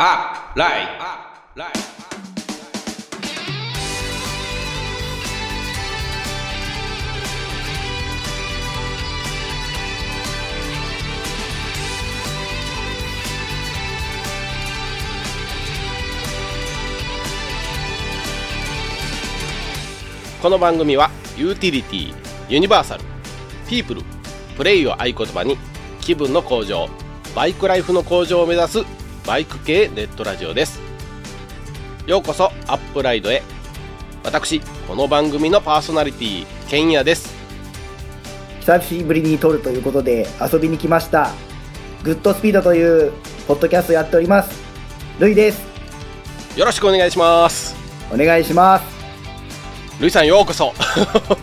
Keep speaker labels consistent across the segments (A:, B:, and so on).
A: アップライこの番組はユーティリティユニバーサルピープルプレイを合言葉に気分の向上バイクライフの向上を目指すバイク系ネットラジオです。ようこそアップライドへ。私この番組のパーソナリティケンヤです。
B: 久しぶりに撮るということで遊びに来ました。グッドスピードというポッドキャストやっております。ルイです。
A: よろしくお願いします。
B: お願いします。
A: ルイさんようこそ。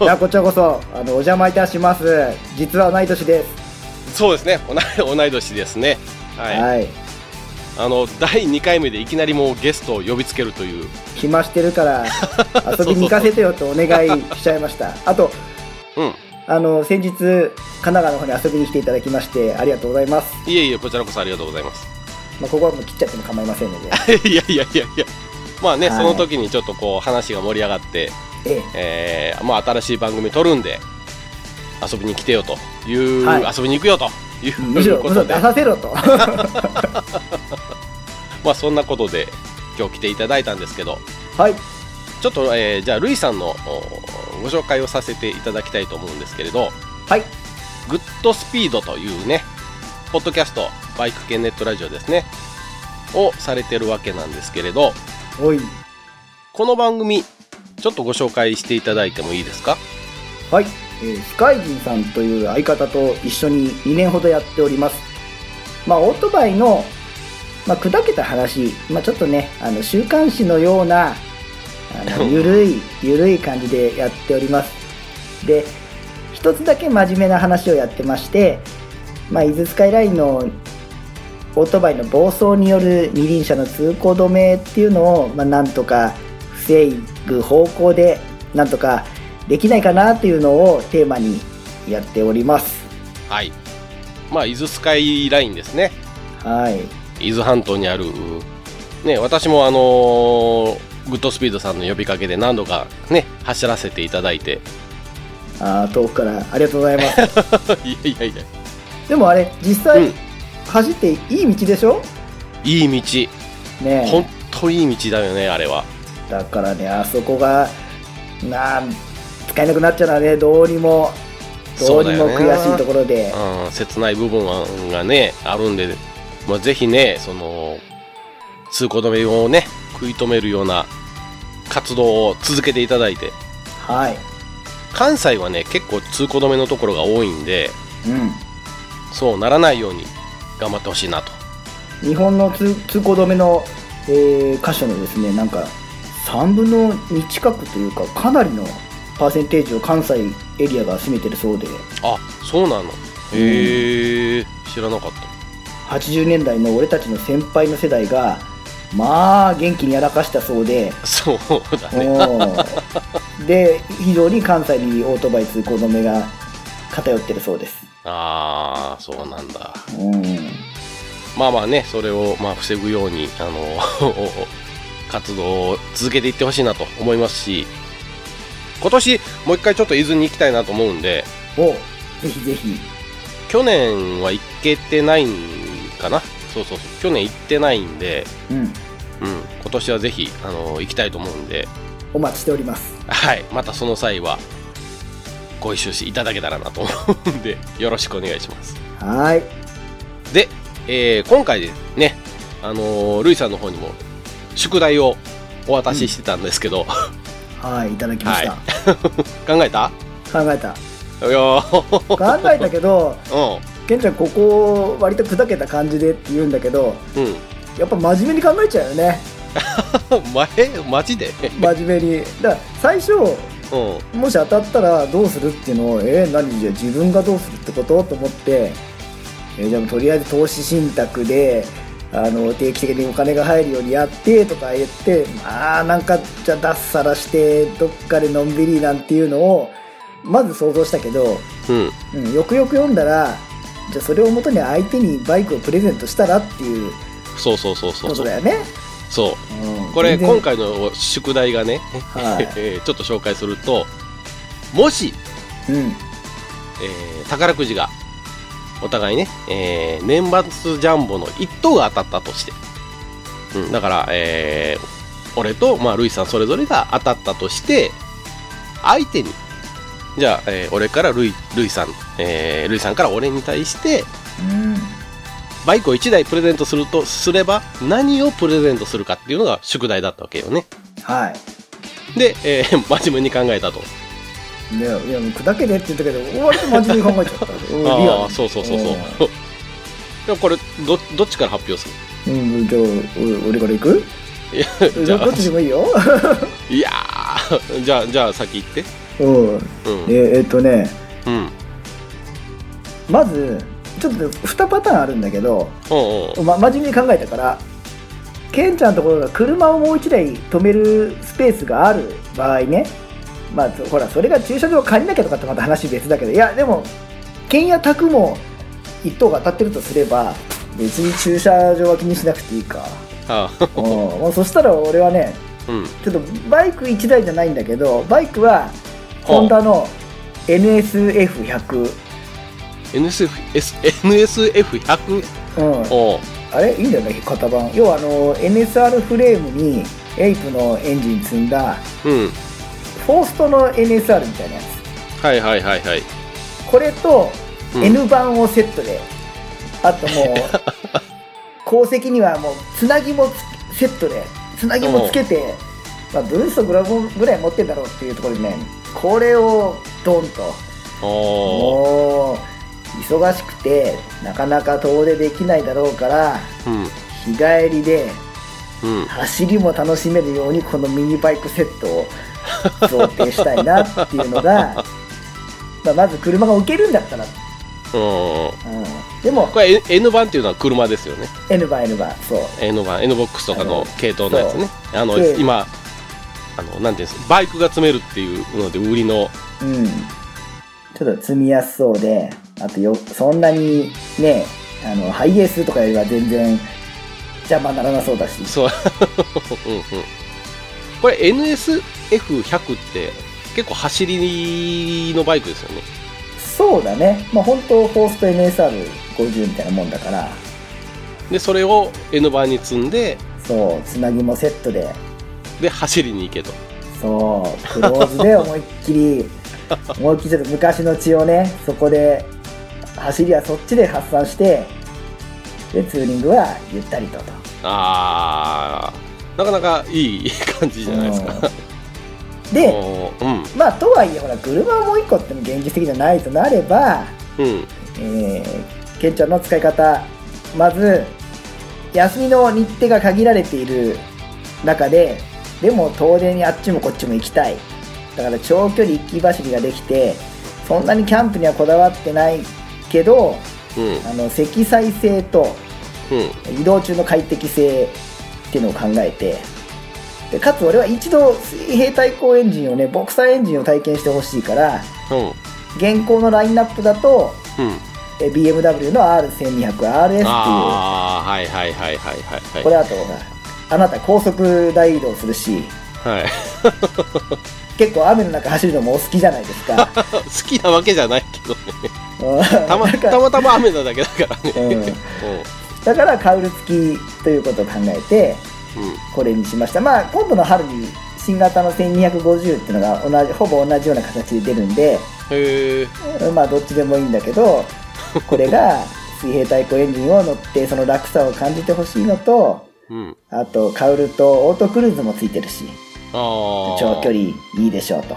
B: いやこちらこそあのお邪魔いたします。実は同い年です。
A: そうですね。同い同い年ですね。はい、
B: はい
A: あの第2回目でいきなりもうゲストを呼びつけるという。
B: 暇してるから 遊びに行かせてよとお願いしちゃいました。あと
A: うん。
B: あの先日神奈川の方に遊びに来ていただきましてありがとうございます、
A: いえいえこちらこそありがとうございます。
B: まあ、ここはもう切っちゃっても構いませんので。
A: いやいやいやいや。まあね、
B: はい。
A: その時にちょっとこう話が盛り上がって、
B: え。
A: えーまあ、新しい番組撮るんで遊びに来てよという、
B: はい。
A: 遊びに行くよとい
B: えむしろ
A: ことで
B: 出させろと。
A: まあそんなことで今日来ていただいたんですけど。
B: はい。
A: ちょっと、えーじゃあルイさんのおご紹介をさせていただきたいと思うんですけれど。
B: はい。
A: グッドスピードというねポッドキャストバイク系ネットラジオですね。をされてるわけなんですけれど。
B: おい。
A: この番組ちょっとご紹介していただいてもいいですか？
B: はい、えースカイジンさんという相方と一緒に2年ほどやっております。まあ、オートバイの、まあ、砕けた話、まあ、ちょっとね、あの、週刊誌のような、あの、ゆるい、ゆるい感じでやっております。で、一つだけ真面目な話をやってまして、まあ、伊豆スカイラインのオートバイの暴走による二輪車の通行止めっていうのを、まあ、なんとか防ぐ方向で、なんとかできないかなっていうのをテーマにやっております。
A: はい。まあ伊豆スカイラインですね。
B: はい。
A: 伊豆半島にあるね私もあのーグッドスピードさんの呼びかけで何度かね走らせていただいて。
B: あー遠くからありがとうございます。
A: いやいやいや。
B: でもあれ、実際、
A: うん。
B: 走っていい道でしょ？
A: いい道。
B: ね
A: ほんといい道だよねあれは。
B: えだからね、あそこが、なん、使えなくなっちゃうのはね、どうにも、どうにも悔しいところで。
A: うん、切ない部分がねあるんで、まあ、ぜひねその通行止めをね食い止めるような活動を続けていただいて
B: はい。
A: 関西はね結構通行止めのところが多いんで
B: うん。
A: そうならないように頑張ってほしいなと
B: 日本の通通行止めの、えー箇所のですね、なんか、3分の2近くというか、かなりのパーセンテージを関西エリアが占めてるそうで、
A: あそうなの？へえ知らなかった。
B: 80年代の俺たちの先輩の世代がまあ元気にやらかしたそうで、
A: そうだね。
B: で非常に関西にオートバイ通行止めが偏ってるそうです、
A: ああそうなんだ。
B: うん、
A: まあまあねそれをまあ防ぐようにあの 活動を続けていってほしいなと思いますし今年もう一回ちょっと伊豆に行きたいなと思うんで
B: おぜひぜひ。
A: 去年は行けてないんかな？そうそうそう。去年行ってないんで、
B: うん。
A: うん、今年はぜひあの行きたいと思うんで。
B: お待ちしております。
A: はい。またその際はご一緒していただけたらなと思うんでよろしくお願いします。
B: はい。
A: で、えー今回でねあのールイさんの方にも宿題をお渡ししてたんですけど、
B: はいいただきました、
A: は 考えた？
B: 考えた。考えたけど
A: う
B: ケンちゃんここ割と砕けた感じでって言うんだけど
A: んうん。
B: やっぱ真面目に考えちゃうよね。
A: 前マジで？
B: 真面目に。だから最初
A: うん。
B: もし当たったらどうするっていうのをえー、何？じゃあ自分がどうするってこと？と思って、えーじゃあとりあえず投資信託であの定期的にお金が入るようにやってとか言ってまあなんかじゃあ脱サラしてどっかでのんびりなんていうのをまず想像したけど、
A: うん。
B: うん、よくよく読んだらじゃあそれをもとに相手にバイクをプレゼントしたらっていう
A: そうそうそうそうそう。
B: ことだよね。
A: そう。
B: うん。
A: これ今回の宿題がね、
B: はい。
A: えーちょっと紹介するともし、
B: うん。
A: えー宝くじがお互いね、えー年末ジャンボの1等が当たったとして、うん、だから、えー俺と、まあ、ルイさんそれぞれが当たったとして相手にじゃあ、えー俺からルイルイさん、えールイさんから俺に対して
B: うん。
A: バイクを1台プレゼントするとすれば何をプレゼントするかっていうのが宿題だったわけよね
B: はい。
A: で、えー 真面目に考えたと
B: いや、いや、砕けでって言ったけど、割と真面目に考えちゃった。
A: ああそうそうそうそう。でもこれどどっちから発表する？
B: うん、じゃあ、お俺から行く？
A: いや
B: じゃあ、どっちでもいいよ。
A: いやーじゃあじゃあ先行って。
B: うん。
A: うん。
B: ええっとね、
A: うん。
B: まず、ちょっと2パターンあるんだけど、
A: おうおう。
B: ま、真面目に考えたから、ケンちゃんのところが車をもう1台止めるスペースがある場合ね、まあ、ほら、それが駐車場を借りなきゃとかってまた話別だけど、いや、でも、剣や宅も1等が当たってるとすれば、別に駐車場は気にしなくていいか。
A: ああ。
B: うん。もうそしたら俺はね、
A: うん。
B: ちょっとバイク1台じゃないんだけど、バイクは、ホンダの NSF100。
A: NSF S NSF100
B: うん、あれ？いいんだよね、型番。要はあの、NSR フレームに、エイプのエンジン積んだ、
A: うん
B: フォーストの NSR みたいなや
A: はいはいはいはい。
B: つ。これと、
A: うん。
B: N 版をセットで、あともう、後席にはもう、つなぎもつセットで、つなぎもつけて、まあ、ブーストグラブぐらい持ってんだろうっていうところでね、これをドンと、
A: おお
B: もう、忙しくて、なかなか遠出できないだろうから、
A: うん。
B: 日帰りで、
A: うん。
B: 走りも楽しめるようにこのミニバイクセットを贈呈したいなっていうのがまあまず車が置けるんだったら、
A: うん。
B: うん、でも
A: これ N- 版っていうのは車ですよね。
B: N 番 N 番そう。
A: N 版 N ボックスとかの系統のやつね。あの
B: で
A: 今あのなんていうんですかバイクが積めるっていうので売りの。
B: うん。ちょっと積みやすそうであとよそんなにねあのハイエースとかよりは全然邪魔にならなそうだし。
A: そう。うんうん。これ NSF100 って結構走りのバイクですよね。
B: そうだね。まあ本当フォースト NSR50 みたいなもんだから。
A: でそれを N 版に積んで
B: そうつなぎもセットで。
A: で走りに行けと。
B: そう、クローズで思いっきり、思いっきりちょっと昔の血をね、そこで、走りはそっちで発散して、で、ツーリングはゆったりとと。
A: あーなかなかいい感じじゃないですか。
B: うんで、
A: うん。
B: まあ、とはいえ、ほら、車をもう一個ってのも現実的じゃないとなれば、
A: うん。
B: えー、ケンちゃんの使い方、まず、休みの日程が限られている中で、でも遠出にあっちもこっちも行きたい。だから長距離行き走りができて、そんなにキャンプにはこだわってないけど、
A: うん。
B: あの積載性と
A: うん。
B: 移動中の快適性っていうのを考えて、でかつ俺は一度水平対向エンジンをね、ボクサーエンジンを体験してほしいから、
A: うん。
B: 現行のラインナップだと、
A: うん。
B: え BMW の R1200RS っていう、
A: ああはいはいはいはいはいはい。
B: これあとほらあなた高速大移動するし
A: はい。
B: 結構雨の中走るのもお好きじゃないですか。
A: 好きなわけじゃないけどね。
B: うん。
A: たまたまたま雨なだけだからね。
B: うん。だからカウル付きということを考えてこれにしました。まあ今度の春に新型の1250っていうのが同じほぼ同じような形で出るんで
A: へえ
B: まあどっちでもいいんだけど これが水平対向エンジンを乗ってその楽さを感じてほしいのと
A: うん。
B: あとカウルとオートクルーズもついてるし長距離いいでしょうと。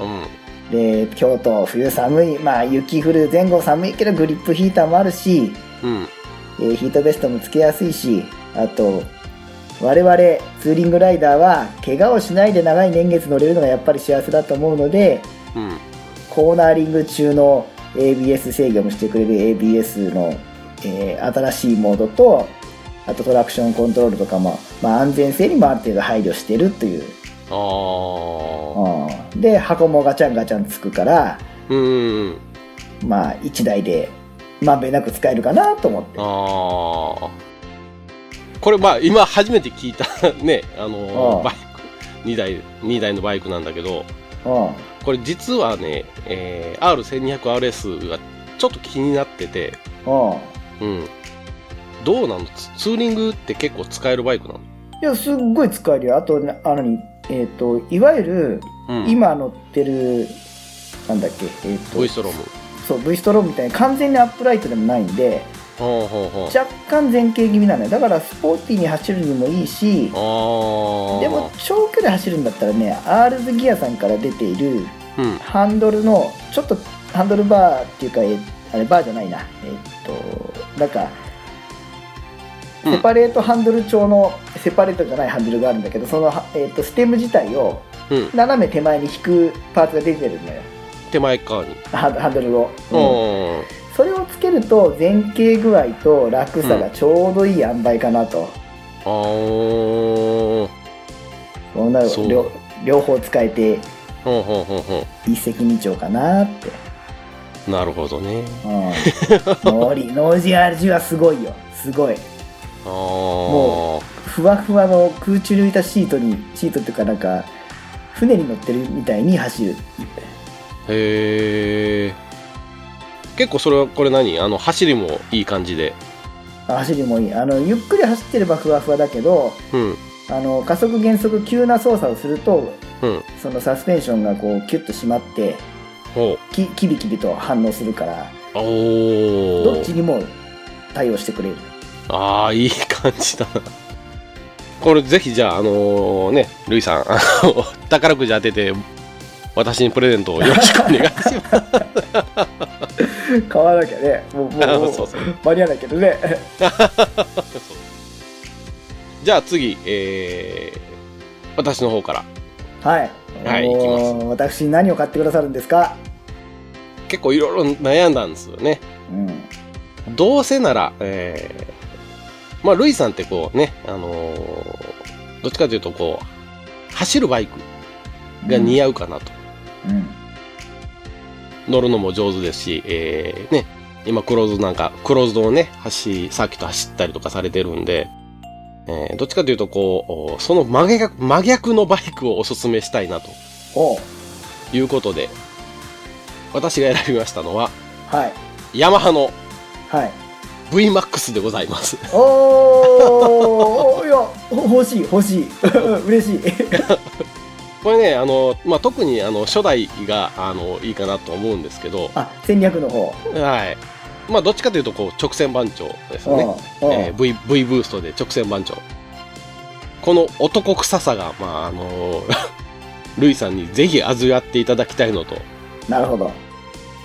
A: うん。
B: で京都冬寒いまあ雪降る前後寒いけどグリップヒーターもあるし、
A: うん。
B: えーヒートベストもつけやすいしあと我々ツーリングライダーは怪我をしないで長い年月乗れるのがやっぱり幸せだと思うので
A: うん。
B: コーナーリング中の ABS 制御もしてくれる ABS の、えー新しいモードとあとトラクションコントロールとかも、まあ、安全性にもある程度配慮してるという、
A: ああ
B: うん。で箱もガチャンガチャンつくから
A: うん
B: まあ1台でまんべんなく使えるかなと思って。
A: ああこれまあ今初めて聞いた ね、あの
B: ああ
A: バイク、2台、2台のバイクなんだけど、
B: うん。
A: これ実はね、えー R1200RS がちょっと気になってて、
B: うん。
A: うん。どうなの？ツツーリングって結構使えるバイクなの？
B: いや、すっごい使えるよ。あと、なあのに、えっ、と、いわゆる、
A: うん。
B: 今乗ってる、なんだっけ、えっ、と、
A: V ストローム。
B: そう、V ストロームみたいに完全にアップライトでもないんで。若干前傾気味なのよ。だから、スポーティーに走るにもいいし、でも、長距離走るんだったらね、アールズギアさんから出ている
A: うん。
B: ハンドルの、ちょっとハンドルバーっていうか、えあれ、バーじゃないな。えっ、と、なんか、
A: うん
B: セパレートハンドル調の、セパレートじゃないハンドルがあるんだけど、その、はえっとステム自体を
A: うん。
B: 斜め手前に引くパーツが出てるのよ。
A: 手前側に。
B: ハンドルを。
A: う
B: うん
A: ん。
B: それをつけると前傾具合と楽さがちょうどいい塩梅かなと、
A: あー。
B: そんな
A: そう
B: 両両方使えて
A: ほうほうほうほ
B: 一石二鳥かなって、
A: う。なるほどね。
B: うん、ノ ノージアージはすごいよすごい。もふわふわの空中に浮いたシートにシートっていうかなんか船に乗ってるみたいに走る
A: へー。結構それはこれ何？あの走りもいい感じで。
B: 走りもいいあのゆっくり走ってればふわふわだけど
A: うん。
B: あの加速減速急な操作をすると
A: うん。
B: そのサスペンションがこうキュッと締まって
A: ほ
B: きキビキビと反応するから。どっちにも対応してくれる
A: ああ、いい感じだな。これぜひじゃあ、あのね、ルイさん、宝くじ当てて、私にプレゼントをよろしくお願いします。
B: 買わなきゃね。もうもうもう
A: そうそう。
B: 間に合わないけどね。
A: じゃあ次、えー、私の方から。
B: はい、
A: はい
B: もう
A: 行き
B: 私に何を買ってくださるんですか？
A: 結構いろいろ悩んだんですよね。
B: うん。
A: どうせなら、えー、まあ、ルイさんってこうね、あのーどっちかというとこう、走るバイクが似合うかなと。
B: うん
A: 乗るのも上手ですし、えー、ね、今クローズなんか、クローズドをね、走、サーキット走ったりとかされてるんで、えー、どっちかというとこう、その真逆、真逆のバイクをおすすめしたいなと。いうことで、私が選びましたのは、
B: はい。
A: ヤマハの
B: はい。
A: VMAX でございます。
B: おーいやほ欲しい欲しい。嬉しい
A: これね、あの、まあ、特にあの、初代が、あの、いいかなと思うんですけど、
B: あ戦略の方
A: はい。まあ、どっちかというと、こう、直線番長ですよね。えー v, v ブーストで直線番長。この男臭さが、まあ、あの ルイさんにぜひ味わっていただきたいのと、
B: なるほど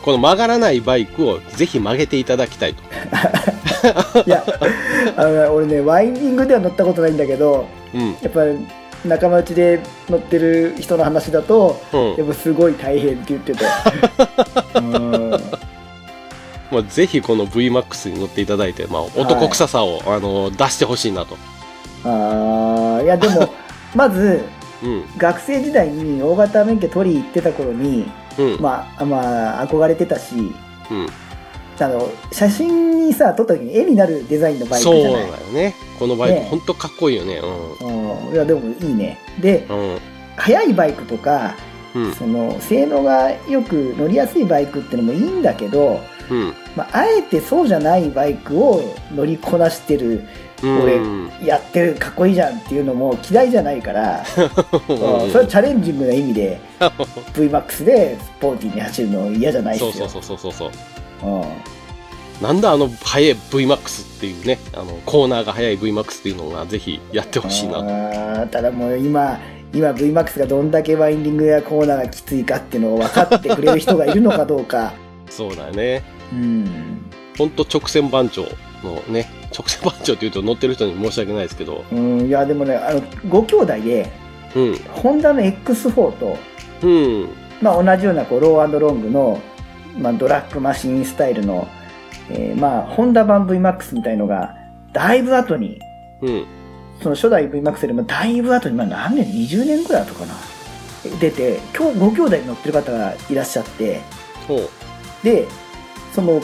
A: この曲がらないバイクをぜひ曲げていただきたいと。
B: いやあのね俺ねワインディングでは乗ったことないんだけど
A: うん。
B: やっぱり仲間内で乗ってる人の話だと
A: うん
B: や。っぱすごい大変って言ってて うん
A: まあ、ぜひこの VMAX に乗っていただいて、まあ、男臭さを、あの出してほしいなと。
B: あーいやでも まず
A: うん。
B: 学生時代に大型免許取り行ってた頃に
A: うん。
B: まあまあ憧れてたし
A: うん。
B: あの写真にさ撮った時に絵になるデザインのバイク
A: そうだ
B: じゃない
A: よね。このバイク、
B: ね
A: ほんとかっこいいよね。
B: うんいやでもいいねで
A: うん。うん。
B: 速いバイクとか
A: うん。
B: その性能がよく乗りやすいバイクってのもいいんだけど、
A: うん。
B: まあ、あえてそうじゃないバイクを乗りこなしてる俺
A: うん。
B: やってるかっこいいじゃんっていうのも嫌いじゃないから、うんそれはチャレンジングな意味で VMAX でスポーティーに走るの嫌じゃないですよ
A: そうそうそうそうそうなんだあの速い VMAX っていうね、あのコーナーが速い VMAX っていうのがぜひやってほしいな
B: ただもう今今 VMAX がどんだけワインディングやコーナーがきついかっていうのを分かってくれる人がいるのかどうか
A: そうだよね。
B: うん、
A: ほんと直線番長のね、直線番長って言うと乗ってる人に申し訳ないですけど、
B: うん、いやでもねあのご兄弟で
A: うん。
B: ホンダの X4 と、
A: うん。
B: まあ、同じようなこうローロングの、まあ、ドラッグマシンスタイルの、えーまあ、ホンダ版 VMAX みたいのがだいぶ後に
A: うん。
B: その初代 VMAX よりもだいぶ後に、まあ、何年20年ぐらい後かな出て今日ご兄弟に乗ってる方がいらっしゃって。でその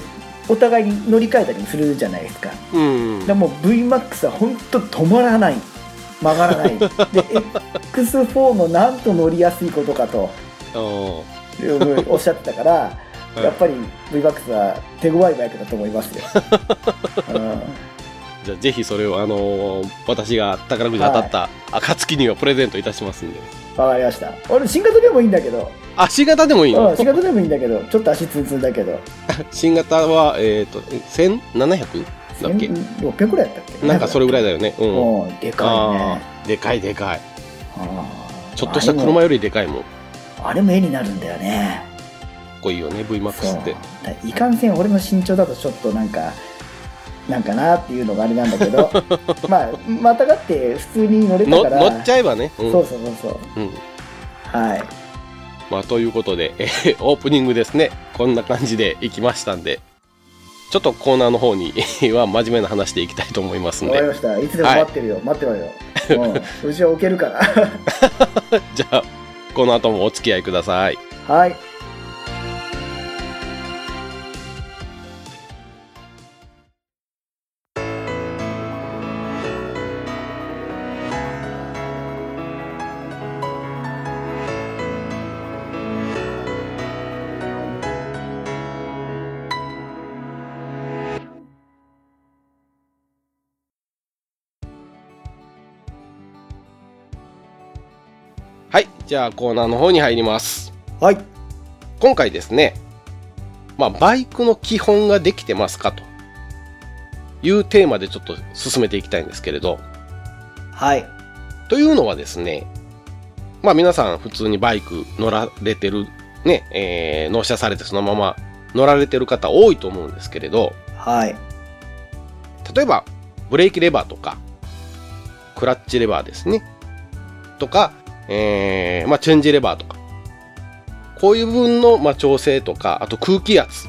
B: お互いに乗り換えたりもするじゃないですか。
A: うん
B: でもう VMAX は本当止まらない。曲がらない。で X4 のなんと乗りやすいことかと。
A: お
B: おっしゃってたからやっぱり VMAX は手強いバイクだと思いますよ、うん。
A: じゃあぜひそれをあのー私が宝くじ当たった暁にはプレゼントいたしますんで、
B: わかりました。俺新型でもいいんだけど。
A: あ新型でもいいの？
B: うん新型でもいいんだけどちょっと足ツンツンだけど。
A: 新型はえっ、と1700だっけ
B: ？1600ぐらいやったっけ？
A: なんかそれぐらいだよね。うん。
B: うん。でかいね。
A: でかいでかい。ちょっとした車よりでかいもん。か
B: あれも絵になるんだよね。
A: っこいいよね VMAX って。
B: だいかんせん俺の身長だとちょっとなんかなんかなっていうのがあれなんだけど。まあまたがって普通に乗れた
A: の
B: から。
A: 乗っちゃえばね、うん。
B: そうそうそうそう。
A: うん。
B: はい。
A: まあ、ということで、えーオープニングですね。こんな感じでいきましたんで。ちょっとコーナーの方には真面目な話でいきたいと思いますんで。
B: わかりました。いつでも待ってるよ、待ってろよ、うん、うちは置けるから。
A: じゃあこの後もお付き合いください。
B: はい
A: じゃあコーナーの方に入ります。
B: はい。
A: 今回ですねまあバイクの基本ができてますかと。いうテーマでちょっと進めていきたいんですけれど。
B: はい。
A: というのはですねまあ皆さん普通にバイク乗られてるね、えー納車されてそのまま乗られてる方多いと思うんですけれど。
B: はい。
A: 例えばブレーキレバーとかクラッチレバーですね。とか、えーまあ、チェンジレバーとか。こういう部分の、まあ、調整とかあと空気圧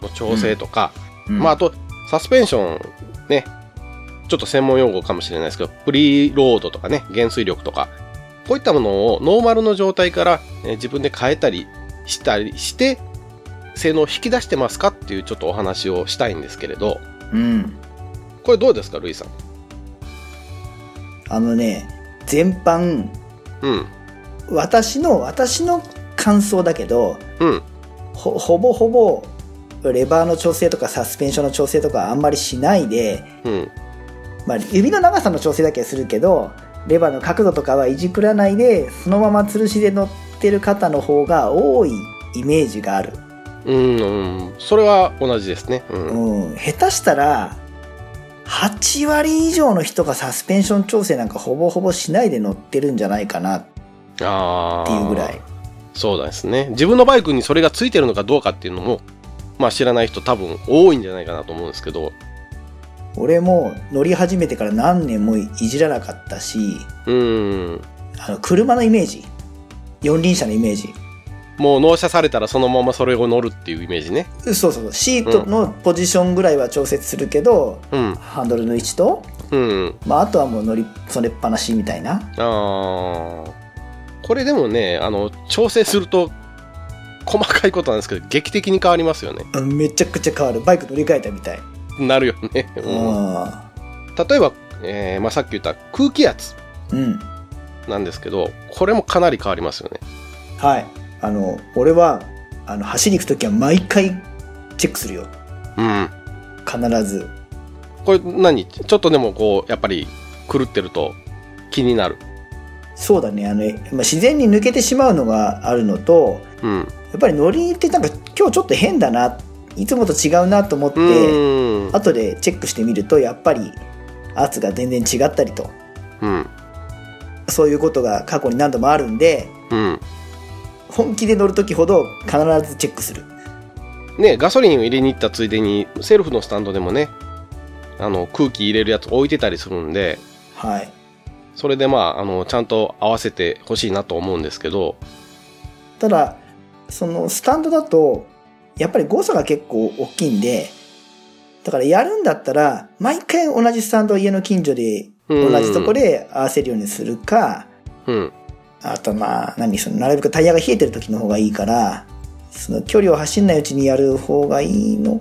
A: の調整とか、
B: うん。
A: まあ、あとサスペンションねちょっと専門用語かもしれないですけどプリロードとかね減衰力とかこういったものをノーマルの状態から、えー自分で変えたりしたりして性能を引き出してますかっていうちょっとお話をしたいんですけれど。
B: うん。
A: これどうですかルイさん？
B: あのね全般
A: うん
B: 私の私の感想だけど
A: うん。
B: ほほぼほぼレバーの調整とかサスペンションの調整とかあんまりしないで、
A: うん。
B: まあ、指の長さの調整だけはするけどレバーの角度とかはいじくらないでそのまま吊るしで乗ってる方の方が多いイメージがある、
A: うん、うん、それは同じですね。うん、
B: うん、下手したら8割以上の人がサスペンション調整なんかほぼほぼしないで乗ってるんじゃないかなっ。ていうぐらい。
A: そうですね。自分のバイクにそれがついてるのかどうかっていうのも、まあ知らない人多分多いんじゃないかなと思うんですけど、
B: 俺も乗り始めてから何年もいじらなかったし
A: うん。
B: あの車のイメージ四輪車のイメージ
A: もう納車されたらそのままそれを乗るっていうイメージね。
B: そうそうそうシートのポジションぐらいは調節するけど、
A: うん。
B: ハンドルの位置と、
A: うん。
B: まあ、あとはもう乗りそれっぱなしみたいな
A: ああ。これでもね、あの、調整すると、細かいことなんですけど、劇的に変わりますよね。
B: うんめちゃくちゃ変わるバイク乗り換えたみたい、
A: なるよね。
B: う
A: うん
B: ん
A: 例えば、えーまあ、さっき言った空気圧
B: うん、
A: なんですけど、これもかなり変わりますよね。
B: はいあの俺はあの走り行く時は毎回チェックするよ
A: うん。
B: 必ず
A: これ何？ちょっとでもこう、やっぱり狂ってると気になる。
B: そうだねあの、まあ、自然に抜けてしまうのがあるのと
A: うん。
B: やっぱり乗りってなんか今日ちょっと変だないつもと違うなと思って、
A: うん。
B: 後でチェックしてみるとやっぱり圧が全然違ったりと
A: うん。
B: そういうことが過去に何度もあるんで
A: うん。
B: 本気で乗る時ほど必ずチェックする。
A: ね、ガソリンを入れに行ったついでに、セルフのスタンドでもね、あの、空気入れるやつ置いてたりするんで、
B: はい。
A: それでまあ、あの、ちゃんと合わせてほしいなと思うんですけど、
B: ただそのスタンドだとやっぱり誤差が結構大きいんでだからやるんだったら毎回同じスタンドを家の近所で
A: うん。
B: 同じとこで合わせるようにするか、
A: うん。
B: あとまあ何そのなるべくタイヤが冷えてる時の方がいいからその距離を走んないうちにやる方がいいの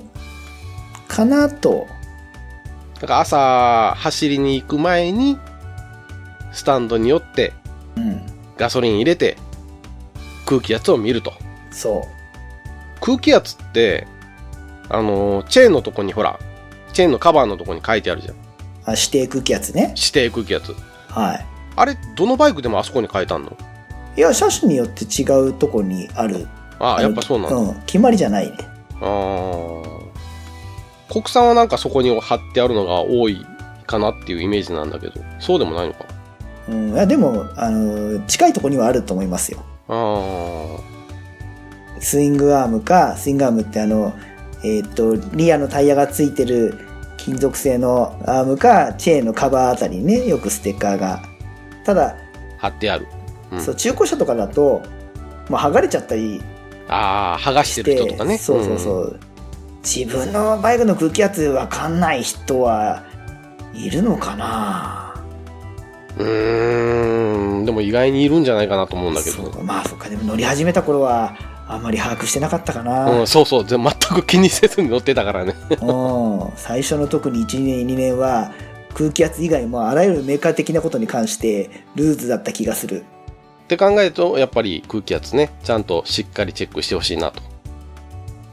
B: かなと。
A: だから朝走りに行く前にスタンドに寄って
B: うん。
A: ガソリン入れて空気圧を見ると。
B: そう。
A: 空気圧ってあのーチェーンのとこにほらチェーンのカバーのとこに書いてあるじゃん。
B: あ指定空気圧ね。
A: 指定空気圧。
B: はい
A: あれどのバイクでもあそこに書いてあんの？
B: いや車種によって違うとこにある。
A: ああやっぱそうなんだ、
B: うん決まりじゃないね。
A: あー。国産はなんかそこに貼ってあるのが多いかなっていうイメージなんだけど。そうでもないのか。
B: うんいやでもあの近いとこにはあると思いますよ。
A: あ
B: スイングアームかスイングアームってあのえーっとリアのタイヤがついてる金属製のアームかチェーンのカバーあたりにねよくステッカーがただ、
A: あ貼ってある、うん。
B: そう中古車とかだともう剥がれちゃったり
A: ああ剥がし
B: してて
A: る人とかね。
B: そうそうそう、自分のバイクの空気圧わかんない人はいるのかな？
A: うん。でも意外にいるんじゃないかなと思うんだけど。
B: そうまあそっか。でも乗り始めた頃はあんまり把握してなかったかな、
A: うん、そうそう。ぜ全く気にせずに乗ってたからね。
B: うん。最初の特に1年2年は空気圧以外もあらゆるメーカー的なことに関してルーズだった気がする。
A: って考えるとやっぱり空気圧ねちゃんとしっかりチェックしてほしいなと。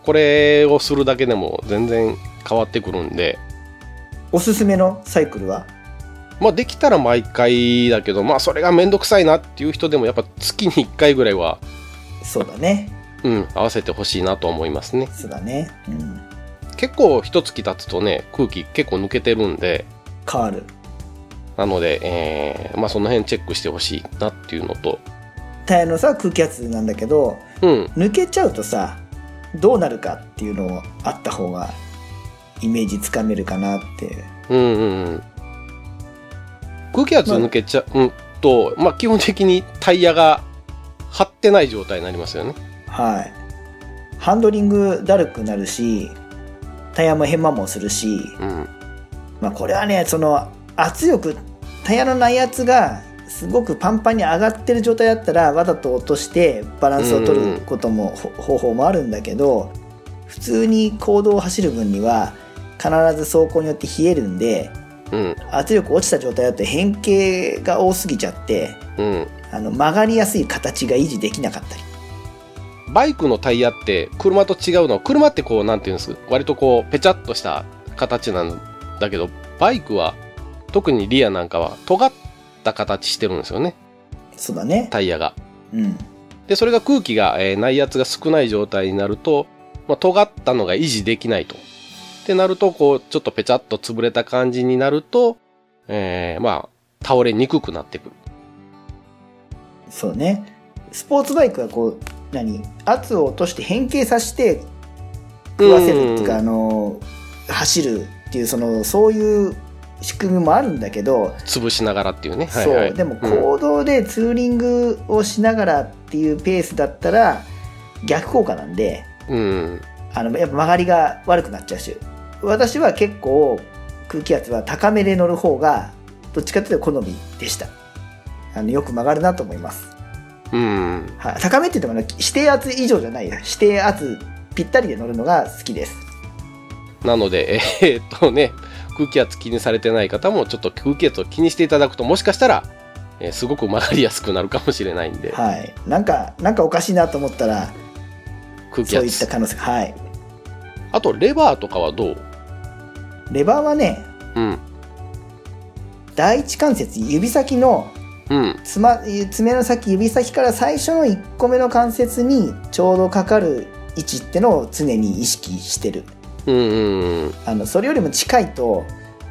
A: これをするだけでも全然変わってくるんで。
B: おすすめのサイクルは？
A: まあできたら毎回だけどまあそれがめんどくさいなっていう人でもやっぱ月に1回ぐらいは
B: そうだね。
A: うん合わせてほしいなと思いますね。
B: そうだね。うん。
A: 結構一月経つとね空気結構抜けてるんで
B: 変わる。
A: なので、えーまあその辺チェックしてほしいなっていうのと。
B: タイヤのさ空気圧なんだけど
A: うん。
B: 抜けちゃうとさどうなるかっていうのをあった方がイメージつかめるかなって。
A: うんうんうん。空気圧抜けちゃうと、まあ基本的にタイヤが張ってない状態になりますよね。
B: はい。ハンドリングだるくなるしタイヤも変摩耗するし
A: うん
B: まあこれはねその圧力タイヤの内圧がすごくパンパンに上がってる状態だったらわざと落としてバランスを取ることも、ほ方法もあるんだけど普通に公道を走る分には必ず走行によって冷えるんで
A: うん。
B: 圧力落ちた状態だと変形が多すぎちゃって
A: うん。
B: あの曲がりやすい形が維持できなかったり。
A: バイクのタイヤって車と違うのは車ってこうなんていうんです？割とこうペチャっとした形なんだけどバイクは特にリアなんかは尖った形してるんですよね。
B: そうだね。
A: タイヤが。
B: うん。
A: でそれが空気が、えー内圧が少ない状態になると、まあ、尖ったのが維持できないと。ってなるとこうちょっとペチャっと潰れた感じになると、えーまあ倒れにくくなってくる。
B: そうね。スポーツバイクはこう何？圧を落として変形させて食わせるっていうか、
A: うん。
B: あの走るっていうそのそういう仕組みもあるんだけど、
A: 潰しながらっていうね。
B: そう。でも行動でツーリングをしながらっていうペースだったら逆効果なんで
A: うん、うん
B: あのやっぱ曲がりが悪くなっちゃうし。私は結構空気圧は高めで乗る方がどっちかというと好みでした。あのよく曲がるなと思います。
A: うん。
B: はい、高めって言ってもね指定圧以上じゃないや指定圧ぴったりで乗るのが好きです
A: なので、えーっとね、空気圧気にされてない方も、ちょっと空気圧を気にしていただくと、もしかしたら、えーすごく曲がりやすくなるかもしれないんで、
B: はいなんかなんかおかしいなと思ったら
A: 空気
B: そういった
A: 圧。
B: 可能性はい
A: あと、レバーとかはどう？
B: レバーはね
A: うん。
B: 第一関節指先の
A: うん。
B: つま爪の先指先から最初の1個目の関節にちょうどかかる位置ってのを常に意識してる
A: うんうんうん。
B: あのそれよりも近いと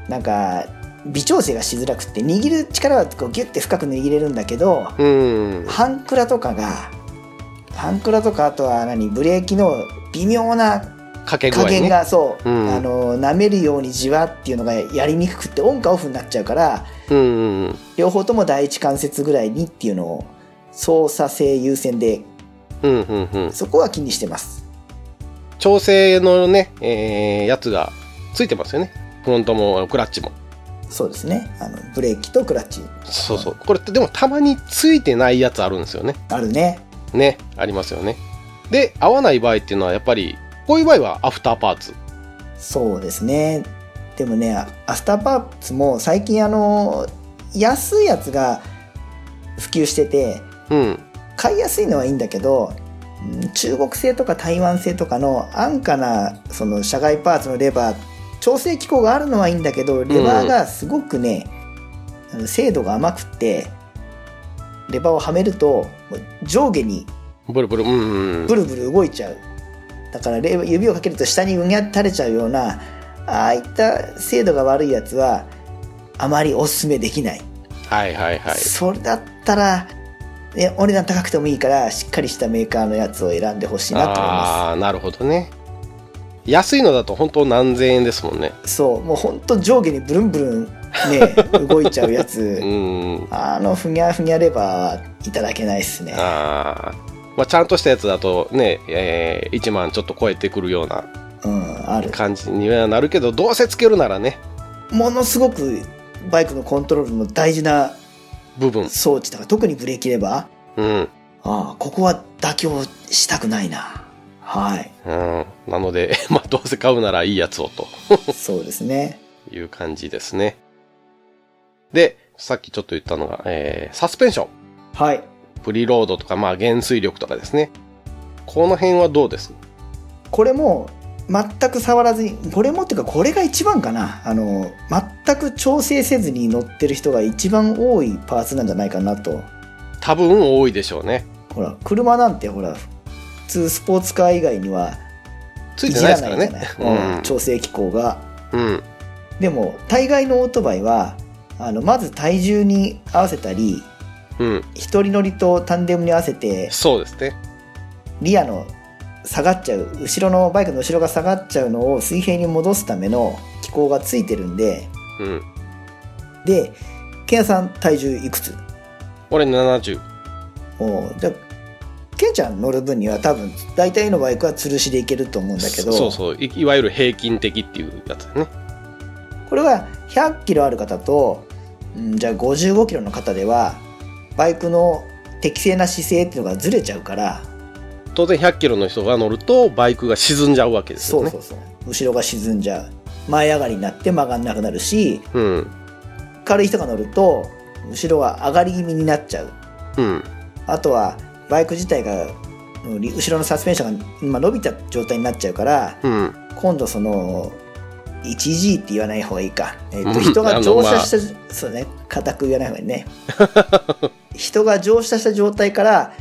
B: なんか微調整がしづらくて握る力はこうギュッて深く握れるんだけど
A: うん。
B: ハンクラとかがハンクラとかあとは何ブレーキの微妙な加減
A: ね。
B: がそう、
A: うん
B: あの舐めるようにじわっていうのがやりにくくてオンかオフになっちゃうから
A: うんうんうん。
B: 両方とも第一関節ぐらいにっていうのを操作性優先で
A: うんうんうん。
B: そこは気にしてます
A: 調整のね、えーやつがついてますよね。フロントもクラッチも。
B: そうですねあのブレーキとクラッチ
A: そうそう。これってでもたまについてないやつあるんですよね。
B: あるね
A: ね、ありますよね。で、合わない場合っていうのはやっぱり、こういう場合はアフターパーツ。
B: そうですね。でもね、アスターパーツも最近あの、安いやつが普及してて、
A: うん。
B: 買いやすいのはいいんだけど、うん中国製とか台湾製とかの安価なその社外パーツのレバー、調整機構があるのはいいんだけど、レバーがすごくね、あの精度が甘くって、レバーをはめると上下に
A: ブルブル、うんうん。
B: ブルブル動いちゃう。だからレ指をかけると下にうにゃって垂れちゃうような、ああいった精度が悪いやつは、あまりおすすめできない。
A: はいはいはい。
B: それだったら、ね、お値段高くてもいいから、しっかりしたメーカーのやつを選んでほしいなと思いま
A: ああー、なるほどね。安いのだと本当何千円ですもんね。
B: す。そう、もうほんと上下にブルンブルンね、動いちゃうや
A: う
B: つ、
A: ん。
B: あのふにゃふにゃレバーはいただけないっすね。
A: ああ。まあ、ちゃんとしたやつだとね、えー、1万ちょっと超えてくるような
B: うん、ある。
A: 感じにはなるけど、どうせつけるならね、
B: ものすごくバイクのコントロールの大事な
A: 部分。
B: 装置だから、特にブレーキレバー、
A: うん。
B: ああ、ここは妥協したくないな。はい。
A: うん。なので、まあ、どうせ買うならいいやつをと
B: そうですね。
A: いう感じですね。で、さっきちょっと言ったのが、えー、サスペンション。
B: はい。
A: プリロードとか、まあ、減衰力とかですね。この辺はどうです？
B: これも全く触らずに、これもっていうかこれが一番かな。あの、全く調整せずに乗ってる人が一番多いパーツなんじゃないかなと。
A: 多分多いでしょうね。
B: ほら、車なんてほら、普通スポーツカー以外には
A: ついてないですから。ね。
B: うん調整機構が。
A: うん。うん。
B: でも、大概のオートバイは、あの、まず体重に合わせたり、
A: うん。
B: 一人乗りとタンデムに合わせて、
A: そうですね。
B: リアの下がっちゃう後ろのバイクの後ろが下がっちゃうのを水平に戻すための機構がついてるんで
A: うん。
B: でケンヤさん体重いくつ？
A: 俺70。
B: おうじゃあケンちゃん乗る分には多分大体のバイクは吊るしでいけると思うんだけど
A: そうそうい。いわゆる平均的っていうやつだね。
B: これが100キロある方と、うん、じゃあ55キロの方ではバイクの適正な姿勢っていうのがずれちゃうから
A: 当然100キロの人が乗るとバイクが沈んじゃうわけですよね。
B: そうそうそう後ろが沈んじゃう前上がりになって曲がんなくなるし
A: うん。
B: 軽い人が乗ると後ろは上がり気味になっちゃう
A: うん。
B: あとはバイク自体がうん後ろのサスペンションが今伸びた状態になっちゃうから
A: うん。
B: 今度その 1G って言わない方がいいか、えっと
A: うん
B: 人が乗車した、
A: あ
B: そうね固く言わない方がいいね人が乗車した状態から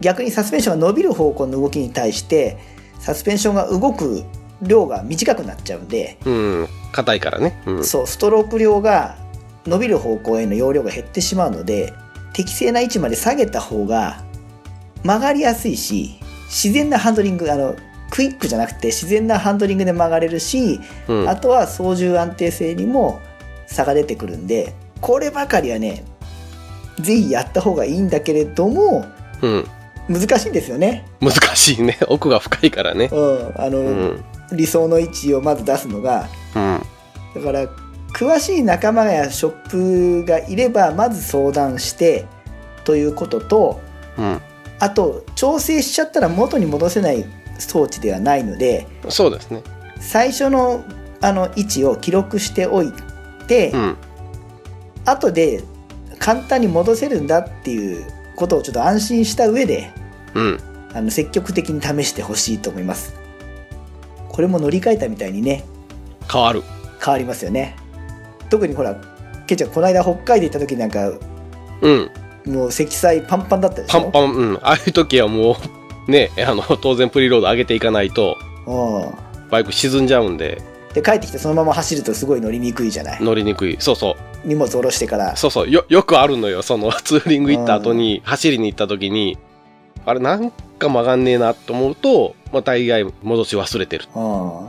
B: 逆にサスペンションが伸びる方向の動きに対してサスペンションが動く量が短くなっちゃうんで、
A: うん。硬いからね。うん。
B: そうストローク量が伸びる方向への容量が減ってしまうので適正な位置まで下げた方が曲がりやすいし自然なハンドリングあのクイックじゃなくて自然なハンドリングで曲がれるし、
A: うん。
B: あとは操縦安定性にも差が出てくるんでこればかりはねぜひやった方がいいんだけれども
A: うん。
B: 難しいんですよね。
A: 難しいね。奥が深いからね。
B: うん、あの、
A: うん。
B: 理想の位置をまず出すのが
A: うん。
B: だから詳しい仲間やショップがいればまず相談してということと
A: うん。
B: あと調整しちゃったら元に戻せない装置ではないので
A: そうですね。
B: 最初のあの位置を記録しておいて、
A: うん。
B: 後で簡単に戻せるんだっていうことをちょっと安心した上で
A: うん。
B: あの積極的に試してほしいと思いますこれも乗り換えたみたいにね
A: 変わる。
B: 変わりますよね特にほらケンちゃんこの間北海道行った時なんか
A: うん。
B: もう積載パンパンだったでしょ？
A: パンパン、うん。ああいう時はもう、ね、あの、当然プリロード上げていかないと、
B: うん
A: バイク沈んじゃうんで、
B: で帰ってきてそのまま走るとすごい乗りにくいじゃない？
A: 乗りにくい。そうそう。
B: 荷物下ろしてから
A: そうそう。よ、よくあるのよ。その、ツーリング行った後に、走りに行った時に、あれ、なんか曲がんねえなと思うと、まあ、大概戻し忘れてる。
B: うん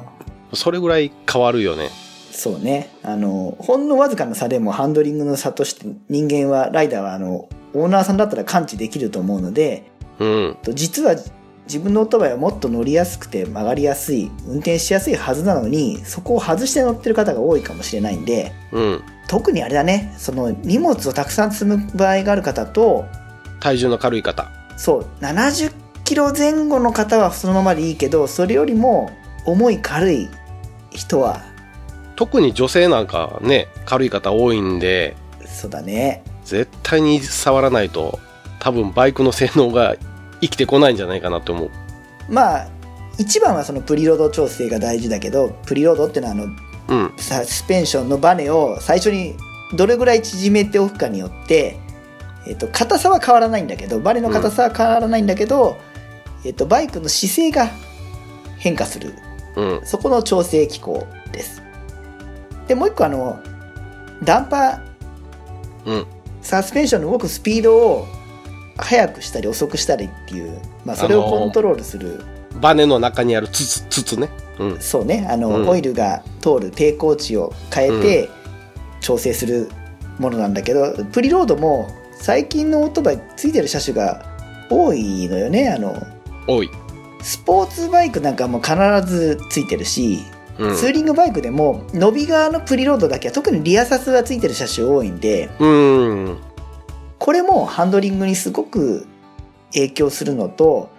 A: それぐらい変わるよね。
B: そうねあのほんのわずかな差でもハンドリングの差として人間はライダーはあのオーナーさんだったら感知できると思うので
A: うん。
B: と実は自分のオートバイはもっと乗りやすくて曲がりやすい運転しやすいはずなのにそこを外して乗ってる方が多いかもしれないんで
A: うん。
B: 特にあれだねその荷物をたくさん積む場合がある方と
A: 体重の軽い方。
B: そう70キロ前後の方はそのままでいいけどそれよりも重い軽い人は
A: 特に女性なんかね軽い方多いんで
B: そうだね
A: 絶対に触らないと多分バイクの性能が生きてこないんじゃないかなと思う。
B: まあ一番はそのプリロード調整が大事だけどプリロードってのはあの
A: うん。
B: サスペンションのバネを最初にどれぐらい縮めておくかによって、えっと硬さは変わらないんだけどバネの硬さは変わらないんだけど、えっとバイクの姿勢が変化する。
A: うん。
B: そこの調整機構です。でもう一個あのダンパー
A: うん。
B: サスペンションの動くスピードを速くしたり遅くしたりっていう、まあ、それを
A: あのー
B: コントロールする、
A: バネの中にある筒筒ね。うん。
B: そうね。あの、
A: うん。
B: オイルが通る抵抗値を変えて調整するものなんだけど、プリロードも最近のオートバイついてる車種が多いのよね。あの
A: 多い。
B: スポーツバイクなんかも必ずついてるし、
A: うん。
B: ツーリングバイクでも伸び側のプリロードだけは特にリアサスがついてる車種多いんで
A: うん
B: これもハンドリングにすごく影響するのと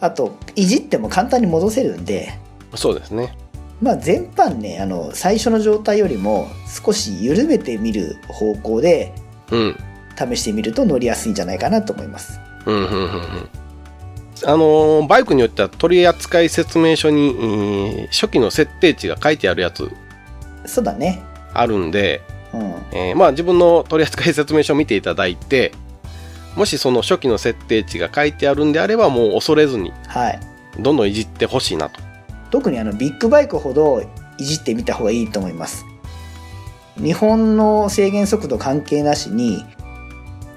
B: あといじっても簡単に戻せるんで
A: そうですね。
B: まあ全般ねあの最初の状態よりも少し緩めてみる方向で
A: うん。
B: 試してみると乗りやすいんじゃないかなと思います。
A: うんうんうんうん。あのーバイクによっては取扱説明書に、えー初期の設定値が書いてあるやつ
B: そうだね。
A: あるんで、
B: うん。
A: えーまあ自分の取扱説明書を見ていただいてもしその初期の設定値が書いてあるんであればもう恐れずに
B: はい。
A: どんどんいじってほしいなと。
B: 特にあのビッグバイクほどいじってみた方がいいと思います。日本の制限速度関係なしに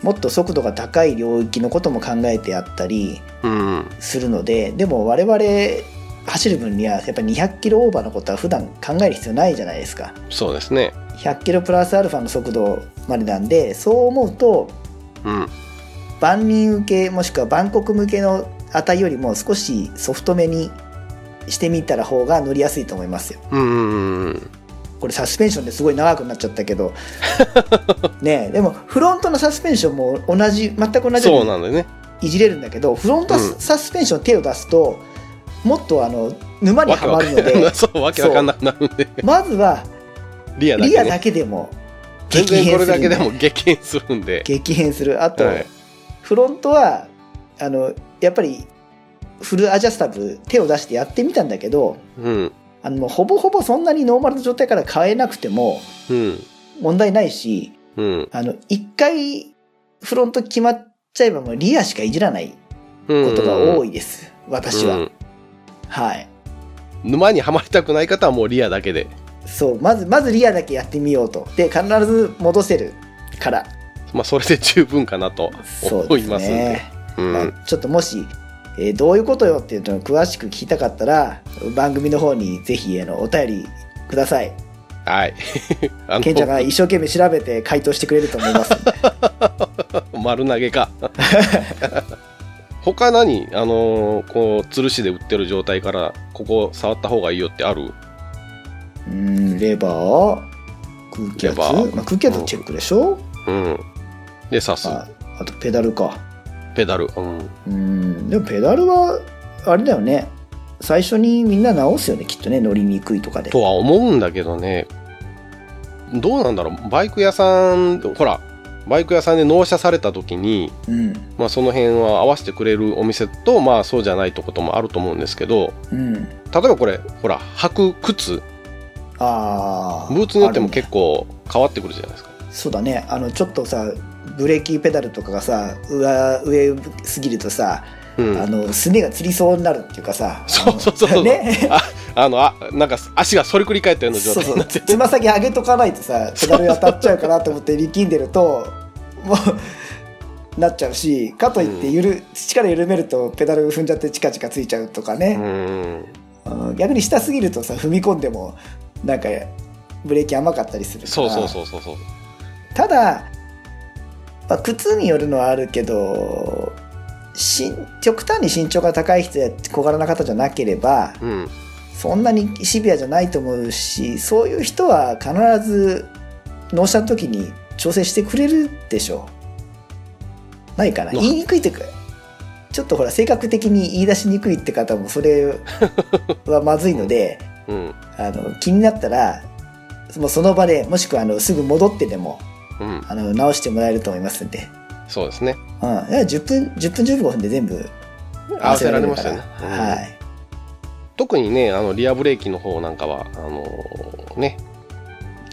B: もっと速度が高い領域のことも考えてあったり
A: うん。
B: するのででも我々走る分にはやっぱり200キロオーバーのことは普段考える必要ないじゃないですか。
A: そうですね
B: 100キロプラスアルファの速度までなんでそう思うと
A: うん。
B: 万人受けもしくは万国向けの値よりも少しソフトめにしてみたら方が乗りやすいと思いますよ。
A: うんうんうん
B: これサスペンションですごい長くなっちゃったけど。ねえでもフロントのサスペンションも同じ全く同じ
A: そううなんだよね。
B: いじれるんだけどフロント
A: うん。
B: サスペンション手を出すともっとあの沼にはまるので
A: そうわけわかんなくなるんで
B: まずは
A: リアだけ、ね、
B: リアだけでも
A: 全然これだけでも激変するんで。
B: 激変する。あと、
A: はい。
B: フロントはあのやっぱりフルアジャスタブル手を出してやってみたんだけど
A: うん。
B: あのほぼほぼそんなにノーマルの状態から変えなくても
A: うん。
B: 問題ないし
A: うん。
B: あの一回フロント決まっちゃえばもうリアしかいじらないことが多
A: い
B: いです、私は、
A: うん。
B: はい。
A: 沼にはまりたくない方はもうリアだけで
B: そうまずまずリアだけやってみようと。で必ず戻せるから。
A: まあそれで十分かなと思いますんで。
B: ね
A: うん。
B: まあ、ちょっともし、えーどういうことよっていうのを詳しく聞きたかったら番組の方にぜひあのお便りください。
A: はい。
B: ケンちゃんが一生懸命調べて回答してくれると思います
A: 丸投げか。他何？あのーこう吊るしで売ってる状態からここ触った方がいいよってある？
B: うんレバー空気圧、まあ、空気圧チェックでしょ、
A: うん。で刺す。
B: ああとペダルか。
A: ペダル。うん。
B: うん。でもペダルはあれだよね。最初にみんな直すよねきっとね。乗りにくいとかで。
A: とは思うんだけどね。どうなんだろう。バイク屋さんほらバイク屋さんで納車された時に、
B: うん。
A: まあ、その辺は合わせてくれるお店とまあそうじゃないとこともあると思うんですけど
B: うん。
A: 例えばこれほら履く靴
B: ああ
A: ブーツによっても結構変わってくるじゃないですか。
B: そうだね。あのちょっとさブレーキペダルとかがさ上上すぎるとさ、
A: うん。
B: あのすねがつりそうになるっていうかさ
A: そうそうそうそう。
B: ね。
A: ああのあなんか足が反りくり返ったような状態になって
B: つま先上げとかないとさペダルに当たっちゃうかなと思って力んでるともうなっちゃうしかといってゆる、力緩めるとペダル踏んじゃってチカチカついちゃうとか
A: う
B: ね、
A: ん。
B: うん。逆に下すぎるとさ踏み込んでもなんかブレーキ甘かったりするから。
A: そうそうそうそうそう。
B: ただ、まあ、靴によるのはあるけどし極端に身長が高い人や小柄な方じゃなければ
A: うん。
B: そんなにシビアじゃないと思うしそういう人は必ず納車の時に調整してくれるでしょう。ないかな。
A: まあ
B: 言いにくいってかちょっとほら性格的に言い出しにくいって方もそれはまずいので
A: うん。
B: あの気になったらもうその場でもしくはあのすぐ戻ってでも
A: うん。
B: あの直してもらえると思いますんで、
A: そうですね。
B: うん、いや10分10分15分で全部
A: 合わせられましたよね。うん
B: はい
A: 特にね、あの、リアブレーキの方なんかは、あのーね、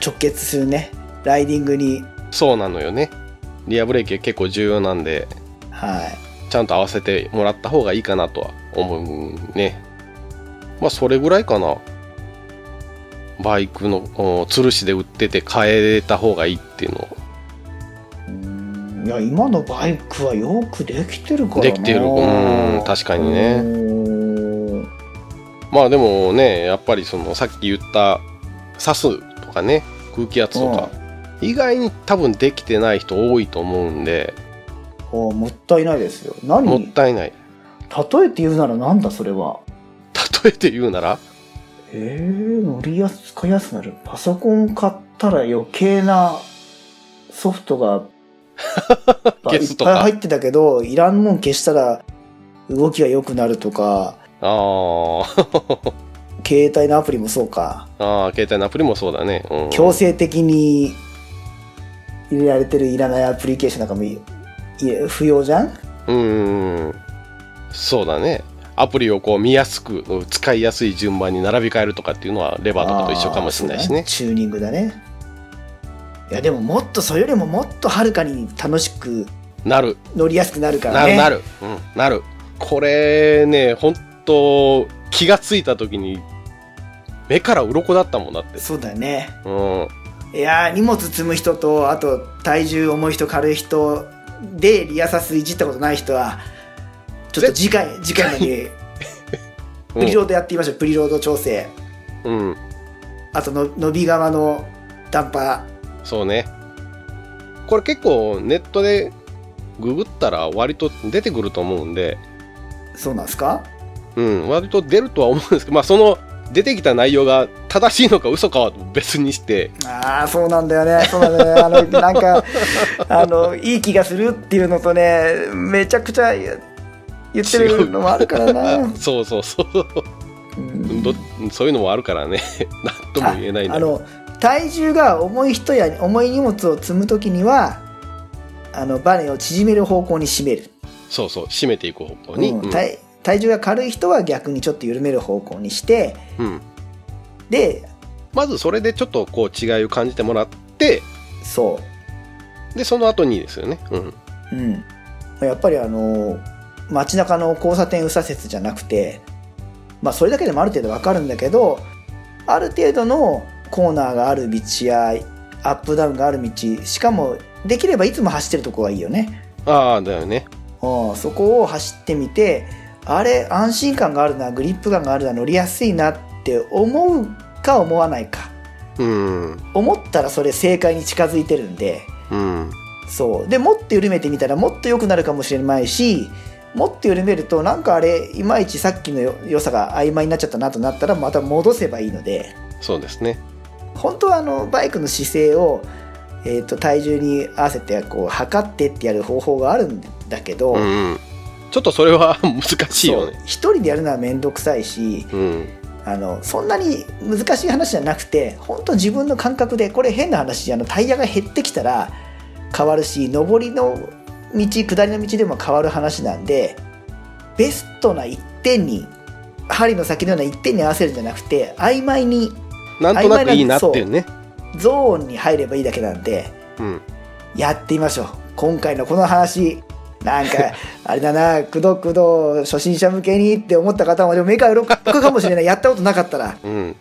B: 直結するねライディングに
A: そうなのよね。リアブレーキ結構重要なんで、
B: はい
A: ちゃんと合わせてもらった方がいいかなとは思うね。まあ、それぐらいかな。バイクの、お吊るしで売ってて変えた方がいいっていうの。
B: うんいや今のバイクはよくできてるからな。
A: できてる。うん確かにね。
B: うん
A: まあでもね、やっぱりそのさっき言ったサスとかね、空気圧とか、意外に多分できてない人多いと思うんで、
B: あもったいないですよ。何？
A: もっ
B: 例
A: たいない。
B: えて言うならなんだそれは？
A: 例えて言うなら、
B: えー、乗りやす使いやすくなる。パソコン買ったら余計なソフトが いっぱい入ってたけどいらんもん消したら動きが良くなるとか。
A: あー。
B: 携帯のアプリもそうか。
A: あー、携帯のアプリもそうだね。うん、
B: 強制的に入れられてるいらないアプリケーションなんかもいい不要じゃん？
A: うーん。そうだね。アプリをこう見やすく、使いやすい順番に並び替えるとかっていうのはレバーとかと一緒かもしれないしね
B: あーそうだ。チューニングだねいやでももっとそれよりももっとはるかに楽しく
A: なる。
B: 乗りやすくなるからね
A: なるなる。うん、なる。これね、本当気がついた時に、目から鱗だったもんだって。
B: そうだね
A: うん。
B: いやー荷物積む人とあと体重重い人軽い人でリアサスいじったことない人はちょっと次回次回まで プリロードやってみましょう。プリロード調整。
A: うん。
B: あとの伸び側のダンパ
A: そうね。これ結構ネットでググったら割と出てくると思うんで、
B: ーそうなんですか？
A: うん、割と出るとは思うんですけど、まあその出てきた内容が正しいのか嘘かは別にして、
B: ああそうなんだよね。そうなんだよね。あのなんかあのいい気がするっていうのとねめちゃくちゃ言ってるのもあるからな、
A: そうそうそう、
B: うん。
A: どそういうのもあるからね、なんとも言えないんだ。
B: あの体重が重い人や重い荷物を積むときにはあのバネを縮める方向に締める、
A: そうそう、締めていく方向に。
B: うん。体体重が軽い人は逆にちょっと緩める方向にして
A: うん。うん
B: で
A: まずそれでちょっとこう違いを感じてもらって、
B: そ
A: で、その後にですよね。うん。
B: う、うん、やっぱりあの街中の交差点右左折じゃなくてまあそれだけでもある程度わかるんだけどある程度のコーナーがある道やアップダウンがある道しかもできればいつも走ってるとこがいいよね
A: ああ、だよね。
B: うんそこを走ってみてあれ安心感があるなグリップ感があるな乗りやすいなって思うか思わないか
A: うん。
B: 思ったらそれ正解に近づいてるんで
A: うん。
B: そうでもっと緩めてみたらもっと良くなるかもしれないしもっと緩めるとなんかあれいまいちさっきのよ良さが曖昧になっちゃったなとなったらまた戻せばいいので
A: そうですね。
B: 本当はあのバイクの姿勢を、えー、と体重に合わせてこう測ってってやる方法があるんだけど、
A: うんうん。ちょっとそれは難しいよね。
B: 一人でやるのは面倒くさいし
A: うん。
B: あのそんなに難しい話じゃなくて本当自分の感覚でこれ変な話あのタイヤが減ってきたら変わるし上りの道下りの道でも変わる話なんでベストな一点に針の先のような一点に合わせるんじゃなくて曖昧に
A: なんとなくいいなっていうね。
B: ゾーンに入ればいいだけなんで
A: うん。
B: やってみましょう今回のこの話なんか あれだなくどくど初心者向けにって思った方もでも目から鱗かもしれないやったことなかったら
A: うん。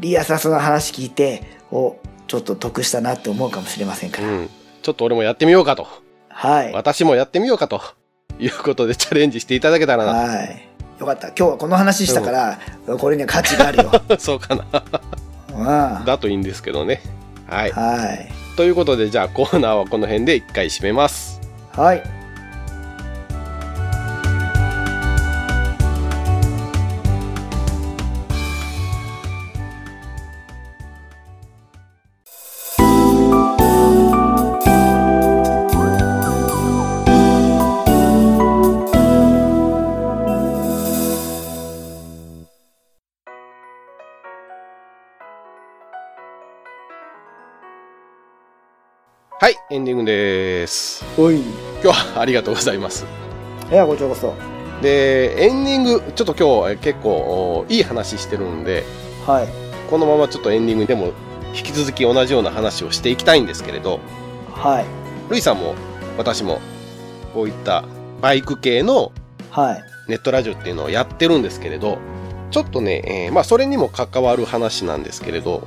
B: リアサスの話聞いておちょっと得したなって思うかもしれませんから、
A: うん。ちょっと俺もやってみようかと。
B: はい
A: 私もやってみようかと。いうことでチャレンジしていただけたらな。
B: はいよかった今日はこの話したから、これには価値があるよ、
A: そうかな。
B: うん、は
A: だといいんですけどね。はい。
B: い
A: ということで、じゃあコーナーはこの辺で一回締めます。
B: はい
A: エンディングです。
B: おい。
A: 今日はありがとうございます。
B: いや、こちらこそ。
A: で、エンディング、ちょっと今日え結構おいい話してるんで、
B: はい。
A: このままちょっとエンディングでも引き続き同じような話をしていきたいんですけれど、
B: はい。
A: ルイさんも私もこういったバイク系の
B: はい。
A: ネットラジオっていうのをやってるんですけれど、ちょっとね、えーまあそれにも関わる話なんですけれど、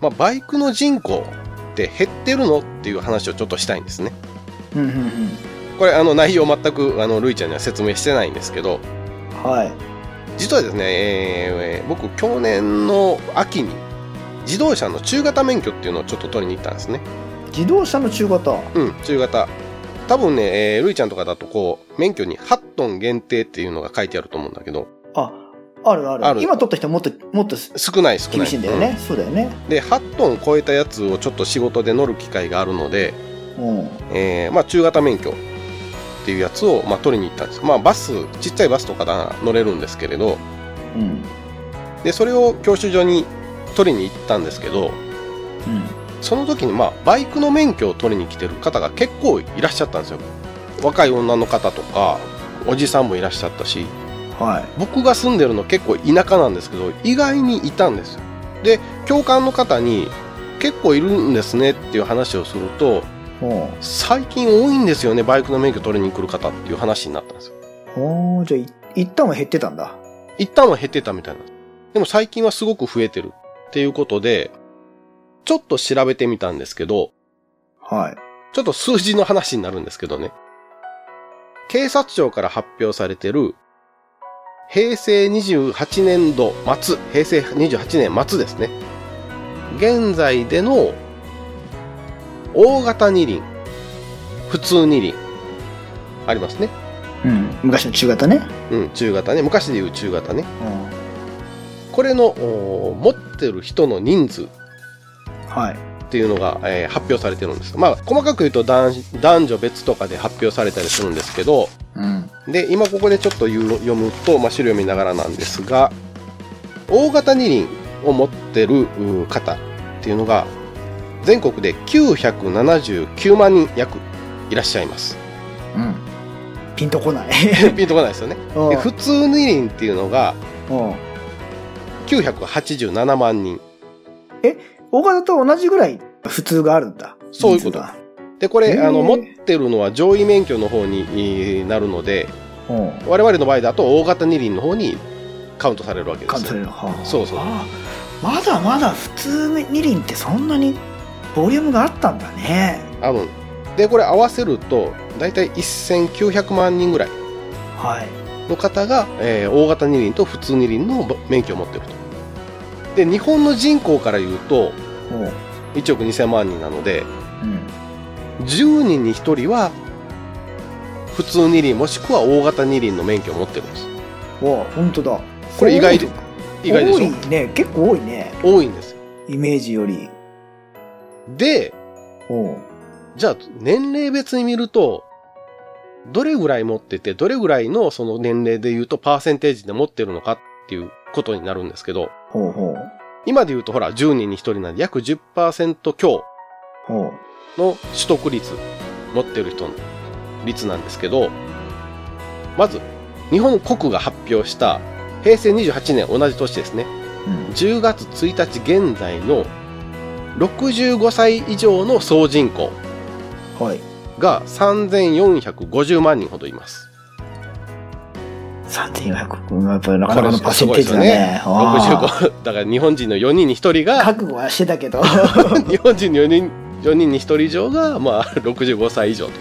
A: まあバイクの人口って減ってるのっていう話をちょっとしたいんですね。
B: うんうんうん。
A: これあの内容全くあのルイちゃんには説明してないんですけど、
B: はい。
A: 実はですね、えー僕去年の秋に自動車の中型免許っていうのをちょっと取りに行ったんですね。
B: 自動車の中型？
A: うん、中型。多分ね、えールイちゃんとかだとこう、免許に8トン限定っていうのが書いてあると思うんだけど、
B: あ、あるある。
A: ある
B: 今取った人はもっと、もっと
A: 少ない少ない。
B: 厳しいんだよね。そうだよね。
A: うんで、8トン超えたやつをちょっと仕事で乗る機会があるので、
B: うん。
A: えーまあ中型免許っていうやつを、まあ、取りに行ったんです。まあバス、ちっちゃいバスとかなら乗れるんですけれど、
B: うん。
A: で、それを教習所に取りに行ったんですけど、
B: うん。
A: その時にまあバイクの免許を取りに来てる方が結構いらっしゃったんですよ。若い女の方とか、おじさんもいらっしゃったし、
B: はい。
A: 僕が住んでるの結構田舎なんですけど、意外にいたんですよ。で、教官の方に結構いるんですねっていう話をすると、
B: お
A: 最近多いんですよね、バイクの免許取りに来る方っていう話になったんですよ。
B: おじゃあい、一旦は減ってたんだ。
A: 一旦は減ってたみたいな。でも最近はすごく増えてるっていうことで、ちょっと調べてみたんですけど、
B: はい。
A: ちょっと数字の話になるんですけどね。警察庁から発表されてる、平成28年度末、平成28年末ですね。現在での、大型二輪、普通二輪、ありますね。
B: うん。昔の中型ね。
A: うん、中型ね。昔でいう中型ね。
B: うん。
A: これの、お持ってる人の人数
B: はい。
A: っていうのが、えー発表されてるんです。まあ、細かく言うと男男女別とかで発表されたりするんですけど、
B: うん。
A: で、今ここでちょっと読むと、まあ、資料見ながらなんですが、大型二輪を持ってるう方っていうのが、全国で979万人約いらっしゃいます。
B: うん。ピンとこない。
A: ピンとこないですよね。普通二輪っていうのが
B: うん。
A: 987万人。
B: 大型と同じぐらい普通があるんだ。
A: そういうこと
B: 人数が
A: で、これ、あの、持ってるのは上位免許の方にえーなるので、
B: うん。
A: 我々の場合だと大型二輪の方にカウントされるわけですよ。
B: はあ
A: そうそう
B: あまだまだ普通二輪ってそんなにボリュームがあったんだね。
A: あのでこれ合わせると大体1900万人ぐらい
B: はい。
A: の方が、えー大型二輪と普通二輪の免許を持ってると。で日本の人口から言うと
B: おう。
A: 1億2000万人なので
B: うん。
A: 10人に1人は普通二輪もしくは大型二輪の免許を持ってるんです。
B: わあ、本当だ。
A: これ意外で意外でしょ？
B: 多いね。結構多いね。
A: 多いんですよ。
B: イメージより。
A: で。じゃあ年齢別に見るとどれぐらい持っててどれぐらいのその年齢で言うとパーセンテージで持ってるのかっていうことになるんですけど
B: ほうほう。
A: 今で言うとほら10人に1人なんで約10%強
B: ほう。
A: の取得率持ってる人の率なんですけどまず日本国が発表した平成28年同じ年ですね
B: うん。
A: 10月1日現在の65歳以上の総人口
B: はい。
A: が3450万人ほどいます。
B: 3400。やっぱりなかなかのパーセンテージだね。ああ
A: 65だから日本人の4人に1人が
B: 覚悟はしてたけど。
A: 日本人の4人 ,4 人に1人以上が、まあ、65歳以上と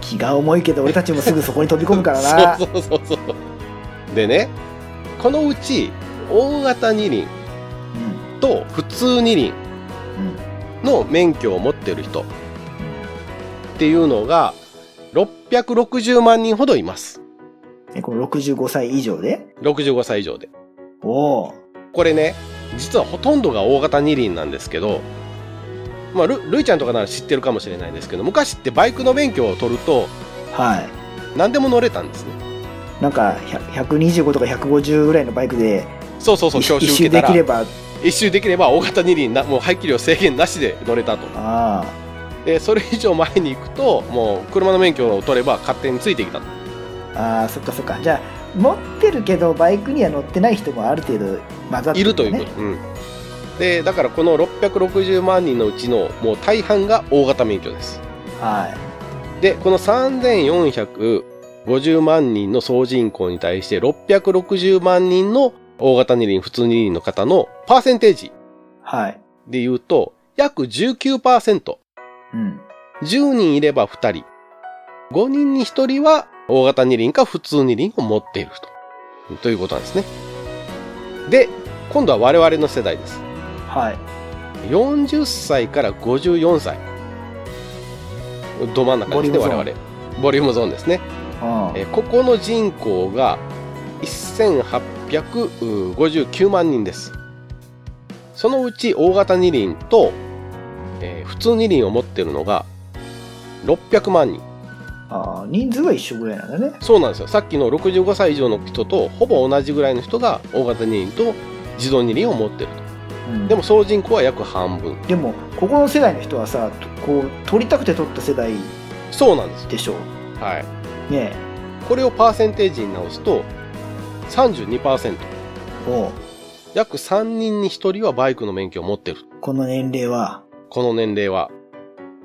B: 気が重いけど俺たちもすぐそこに飛び込むからな。
A: そうそうそうそうでねこのうち大型二輪
B: うん。
A: と普通二輪
B: うん。
A: の免許を持ってる人っていうのが660万人ほどいます
B: え、この65歳以上で
A: ？65歳以上で
B: おお。
A: これね実はほとんどが大型二輪なんですけどまあルルイちゃんとかなら知ってるかもしれないですけど昔ってバイクの免許を取ると
B: はい。
A: 何でも乗れたんですね。
B: なんか、100 125とか150ぐらいのバイクで、
A: そうそうそう教
B: 一周
A: 習受けたら
B: できれば、
A: 一周できれば大型二輪なもう排気量制限なしで乗れたと。
B: ああ。
A: でそれ以上前に行くともう車の免許を取れば勝手についてきたと。
B: ああそっかそっか。じゃあ持ってるけどバイクには乗ってない人もある程度混ざって
A: いるという
B: ね
A: こと、うん、でだからこの660万人のうちのもう大半が大型免許です。
B: はい。
A: でこの3450万人の総人口に対して660万人の大型二輪普通二輪の方のパーセンテージ
B: はい。
A: で言うと約19%
B: うん。
A: 10人いれば2人。5人に1人は大型二輪か普通二輪を持っていると。ということなんですね。で今度は我々の世代です
B: はい。
A: 40歳から54歳。ど真ん中ですね我々。ボリュームゾーンですね。
B: うん。
A: えーここの人口が1859万人です。そのうち大型二輪と、えー普通二輪を持ってるのが600万人。
B: あー人数は一緒ぐらいなんだね。
A: そうなんですよ。さっきの65歳以上の人とほぼ同じぐらいの人が大型二輪と自動二輪を持ってる
B: うん。
A: とでも総人口は約半分。
B: でもここの世代の人はさとこう取りたくて取った世代
A: そうなんです。
B: でしょ？
A: はい。
B: ね
A: これをパーセンテージに直すと32%
B: えおう。
A: 約3人に1人はバイクの免許を持ってる。
B: この年齢は？
A: この年齢は。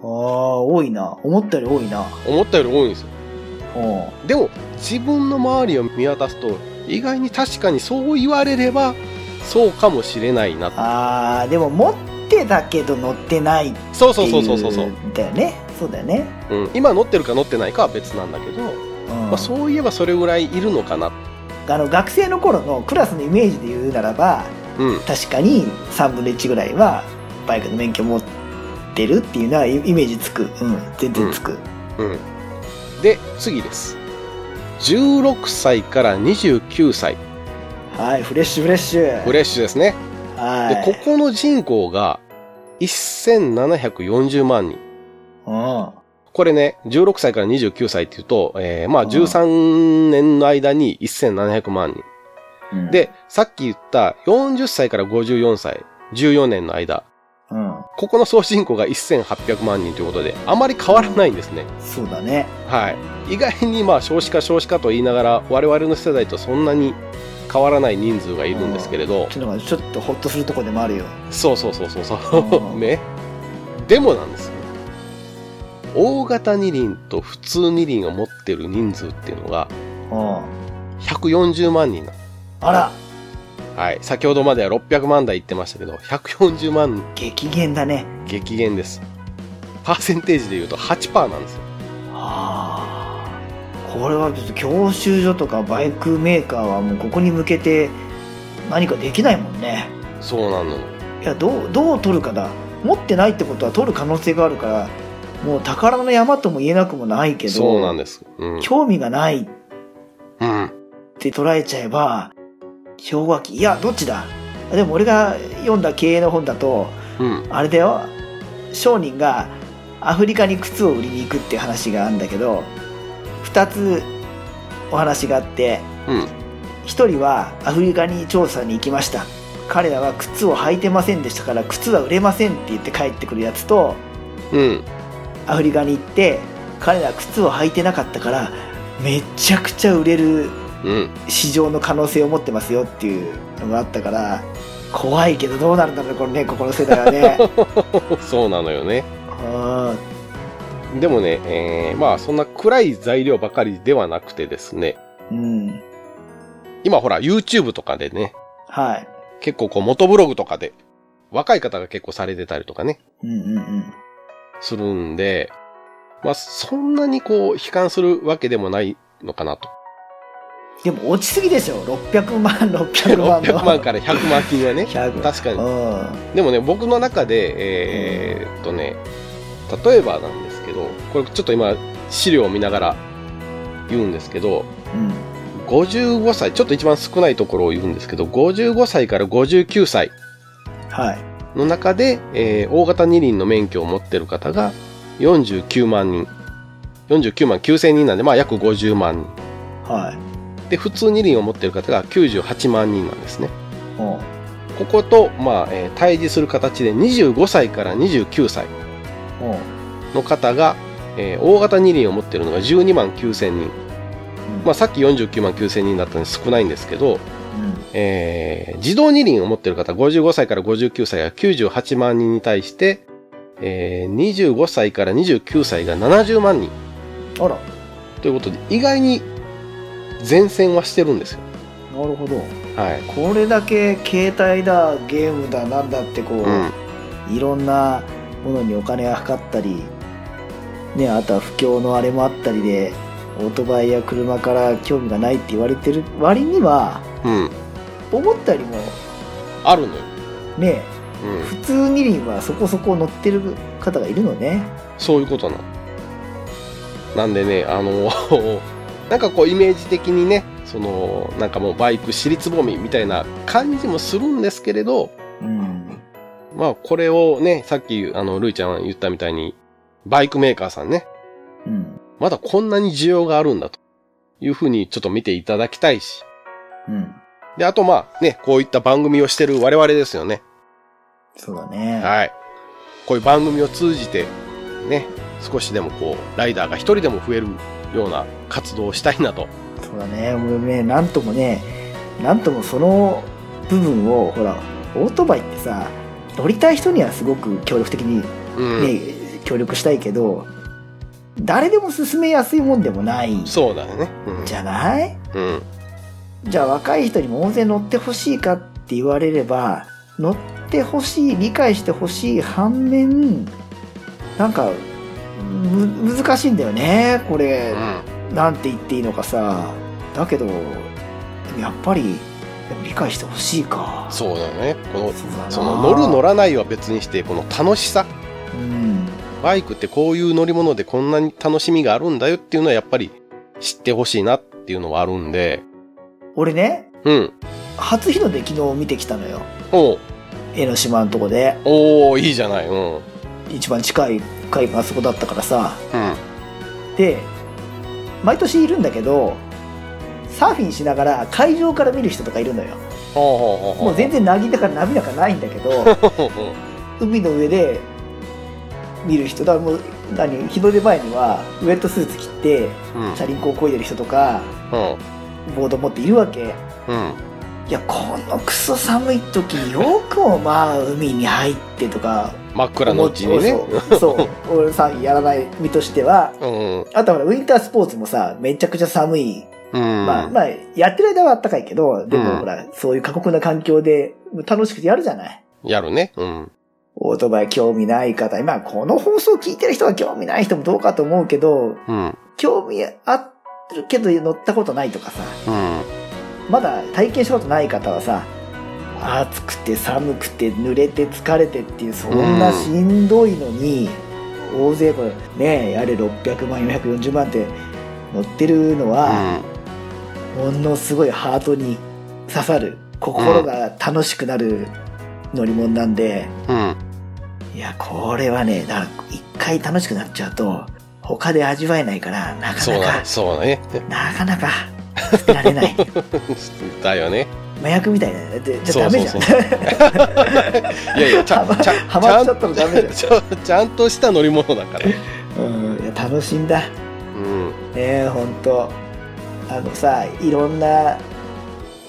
B: ああ多いな。思ったより多いな。
A: 思ったより多いんですよ。でも自分の周りを見渡すと意外に確かにそう言われればそうかもしれないな。
B: あーでも持ってたけど乗ってないっていう。
A: そうそうそうそうそう
B: だよね。そうだよね。
A: うん、今乗ってるか乗ってないかは別なんだけど、
B: うん。
A: まあ、そういえばそれぐらいいるのかな。
B: あの学生の頃のクラスのイメージで言うならば
A: うん。
B: 確かに3分の1ぐらいはバイクの免許持ってるっていうのはイイメージつく。うん。全然つく、
A: うん。で次です。16歳から29歳
B: はいフレッシュフレッシュ。
A: フレッシュですね。
B: はい。
A: でここの人口が1740万人。
B: うん。
A: これね、16歳から29歳っていうと、えー、まあ
B: うん。
A: 13年の間に1700万人。
B: うん。
A: で、さっき言った40歳から54歳、14年の間、
B: うん。
A: ここの総人口が1800万人ということで、あまり変わらないんですね。
B: そうだね。
A: はい。意外にまあ少子化少子化と言いながら、我々の世代とそんなに変わらない人数がいるんですけれど、
B: ちょっとちょっとホッとするとこでもあるよ
A: そうそうそうそうそうう。
B: ん
A: ね。でもなんですよ。大型二輪と普通二輪を持ってる人数っていうのが
B: うん
A: 140万人なの
B: あら
A: はい。先ほどまでは600万台言ってましたけど、140万
B: 激減だね
A: 激減です。パーセンテージで言うと8%なんですよ。
B: ああこれはちょっと教習所とかバイクメーカーはもうここに向けて何かできないもんね
A: そうなの。
B: いやどうどう取るかだ持ってないってことは取る可能性があるからもう宝の山とも言えなくもないけど
A: そうなんです。うん。
B: 興味がないっ
A: うん。
B: て捉えちゃえば氷河期いやどっちだ？でも俺が読んだ経営の本だと
A: うん。
B: あれだよ商人がアフリカに靴を売りに行くって話があるんだけど2つお話があって
A: うん。
B: 1人はアフリカに調査に行きました彼らは靴を履いてませんでしたから靴は売れませんって言って帰ってくるやつと
A: うん。
B: アフリカに行って彼ら靴を履いてなかったからめちゃくちゃ売れる
A: うん。
B: 市場の可能性を持ってますよっていうのがあったから怖いけどどうなるんだろうこれねここの世代はね
A: そうなのよね。
B: あ
A: でもね、えー、まあそんな暗い材料ばかりではなくてですね、
B: ーうん。
A: 今ほら YouTube とかでね、
B: はい。
A: 結構こう元ブログとかで若い方が結構されてたりとかね、
B: うんうんうん。
A: するんで、まあそんなにこう悲観するわけでもないのかなと。
B: でも落ちすぎでしょ。600万600万の。
A: 600万から100万人はね。
B: 100
A: 確かに。
B: うん。
A: でもね、僕の中で、えーっとね、例えばなんけど、これちょっと今、資料を見ながら言うんですけど、
B: うん
A: 55歳、ちょっと一番少ないところを言うんですけど、55歳から59歳
B: はい
A: の中で、えー大型二輪の免許を持ってる方が49万人。49万9000人なんで、まあ約50万人。
B: はい
A: で、普通二輪を持ってる方が98万人なんですね。
B: うん
A: ここと、まあ、えー対峙する形で25歳から29歳。
B: うん
A: の方が、えー大型二輪を持ってるのが12万9000人。まあ、さっき49万9000人だったので少ないんですけど、
B: うん
A: えー自動二輪を持ってる方、55歳から59歳が98万人に対して、えー25歳から29歳が70万人。
B: あら、
A: ということで、意外に前線はしてるんですよ。
B: なるほど。
A: はい。
B: これだけ携帯だ、ゲームだ、なんだってこう、
A: うん。
B: いろんなものにお金がかかったり、ね、あとは不況のあれもあったりで、オートバイや車から興味がないって言われてる割には、
A: うん。
B: 思ったよりも
A: あるのよ。
B: ね、
A: うん。
B: 普通二輪はそこそこ乗ってる方がいるのね。
A: そういうことなの。なんでね、あの、なんかこうイメージ的にね、その、なんかもうバイク私立ぼみみたいな感じもするんですけれど、
B: うん。
A: まあこれをね、さっきあの、ルイちゃんが言ったみたいに、バイクメーカーさんね、
B: うん。
A: まだこんなに需要があるんだというふうにちょっと見ていただきたいし。
B: うん。
A: で、あとまあね、こういった番組をしてる我々ですよね。
B: そうだね。
A: はい。こういう番組を通じて、ね、少しでもこう、ライダーが一人でも増えるような活動をしたいなと。
B: そうだね。もうね、なんともね、なんともその部分を、ほら、オートバイってさ、乗りたい人にはすごく協力的に
A: うん。
B: ね、協力したいけど、誰でも進めやすいもんでもない
A: そうだよね。うん。
B: じゃない？
A: うん。
B: じゃあ若い人にも大勢乗ってほしいかって言われれば、乗ってほしい、理解してほしい反面、なんか、む、難しいんだよね、これ。
A: うん。
B: なんて言っていいのかさ。だけど、やっぱり、理解してほしいか。
A: そうだよね。この、
B: そ
A: の乗る乗らないは別にして、この楽しさ。
B: うん。
A: バイクってこういう乗り物でこんなに楽しみがあるんだよっていうのはやっぱり知ってほしいなっていうのはあるんで。
B: 俺ね、
A: うん。
B: 初日の出昨日見てきたのよ。
A: おう
B: 江ノ島のとこで。
A: おーいいじゃない。うん。
B: 一番近い海があそこだったからさ。
A: うん。
B: で、毎年いるんだけど、サーフィンしながら海上から見る人とかいるのよ。もう全然なぎだから波なんかないんだけど、海の上で見る人だもう何日の出前にはウェットスーツ着て
A: うん。
B: チャリンコを漕いでる人とか
A: うん。
B: ボード持っているわけ
A: うん。
B: いやこのクソ寒い時によくもまあ海に入ってとか
A: 真っ暗のうちにね。
B: そうそう 俺さやらない身としては
A: うん。
B: あとはほらウィンタースポーツもさめちゃくちゃ寒い、
A: うん。
B: まあまあやってる間は暖かいけどで
A: うん
B: もほら、そういう過酷な環境で楽しくてやるじゃない
A: やるね。うん。
B: オートバイ興味ない方、まあこの放送聞いてる人は興味ない人もどうかと思うけど、
A: うん。
B: 興味あるけど乗ったことないとかさ、
A: うん。
B: まだ体験したことない方はさ、暑くて寒くて濡れて疲れてっていう、そんなしんどいのに、大勢これね、やれ600万、440万って乗ってるのは、ものすごいハートに刺さる、心が楽しくなる乗り物なんで、
A: うん。
B: いや、これはね、だから一回楽しくなっちゃうと、他で味わえないから、なかなか、、
A: そうだね。
B: なかなか捨てられない。
A: だよね。
B: 麻薬みたいな。でじゃあダメじゃん。
A: いやいや、ちゃん、ち
B: ハマっちゃったらダメじゃん
A: ちゃんとした乗り物だから。
B: うん、いや楽しんだ。ね
A: うん。
B: え、ほんと。あのさ、いろんな、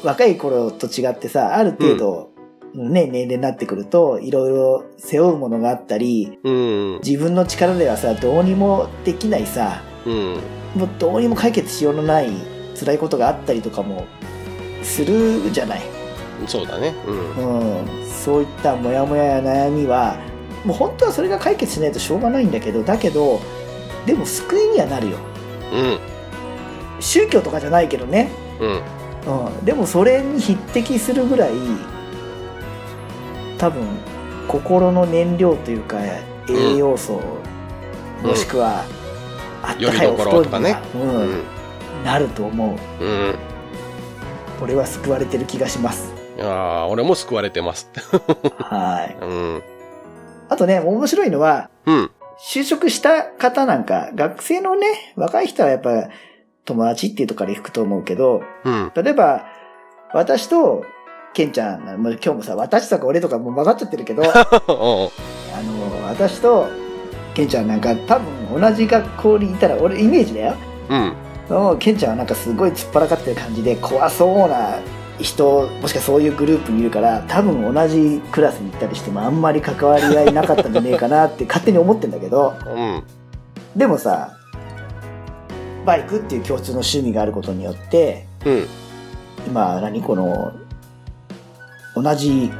B: 若い頃と違ってさ、ある程度、ね、年齢になってくると、いろいろ背負うものがあったり、
A: うん。
B: 自分の力ではさ、どうにもできないさ、
A: うん。
B: もうどうにも解決しようのない辛いことがあったりとかもするじゃない。
A: そうだね。うん。
B: うん。そういったモヤモヤや悩みは、もう本当はそれが解決しないとしょうがないんだけど、だけど、でも救いにはなるよ。
A: うん。
B: 宗教とかじゃないけどね。
A: うん。
B: うん。でもそれに匹敵するぐらい、多分、心の燃料というか、栄養素、
A: うん
B: もしくは、あったかいお布団
A: ろとかね
B: うん、
A: うん。
B: なると思う。
A: うん。
B: 俺は救われてる気がします。
A: いやー俺も救われてます。
B: はい。
A: うん。
B: あとね、面白いのは、
A: うん。
B: 就職した方なんか、学生のね、若い人はやっぱ友達っていうところから行くと思うけど、
A: うん。
B: 例えば、私と、ケンちゃん、もう今日もさ、私とか俺とかもう混ざっちゃってるけど、あの、私と、ケンちゃんなんか多分同じ学校にいたら俺イメージだよ。
A: うん。
B: うんケンちゃんはなんかすごい突っ張らかってる感じで怖そうな人もしくはそういうグループにいるから多分同じクラスに行ったりしてもあんまり関わり合いなかったんじゃねえかなって勝手に思ってんだけど
A: うん。
B: でもさバイクっていう共通の趣味があることによって
A: うん。
B: 今何この同じ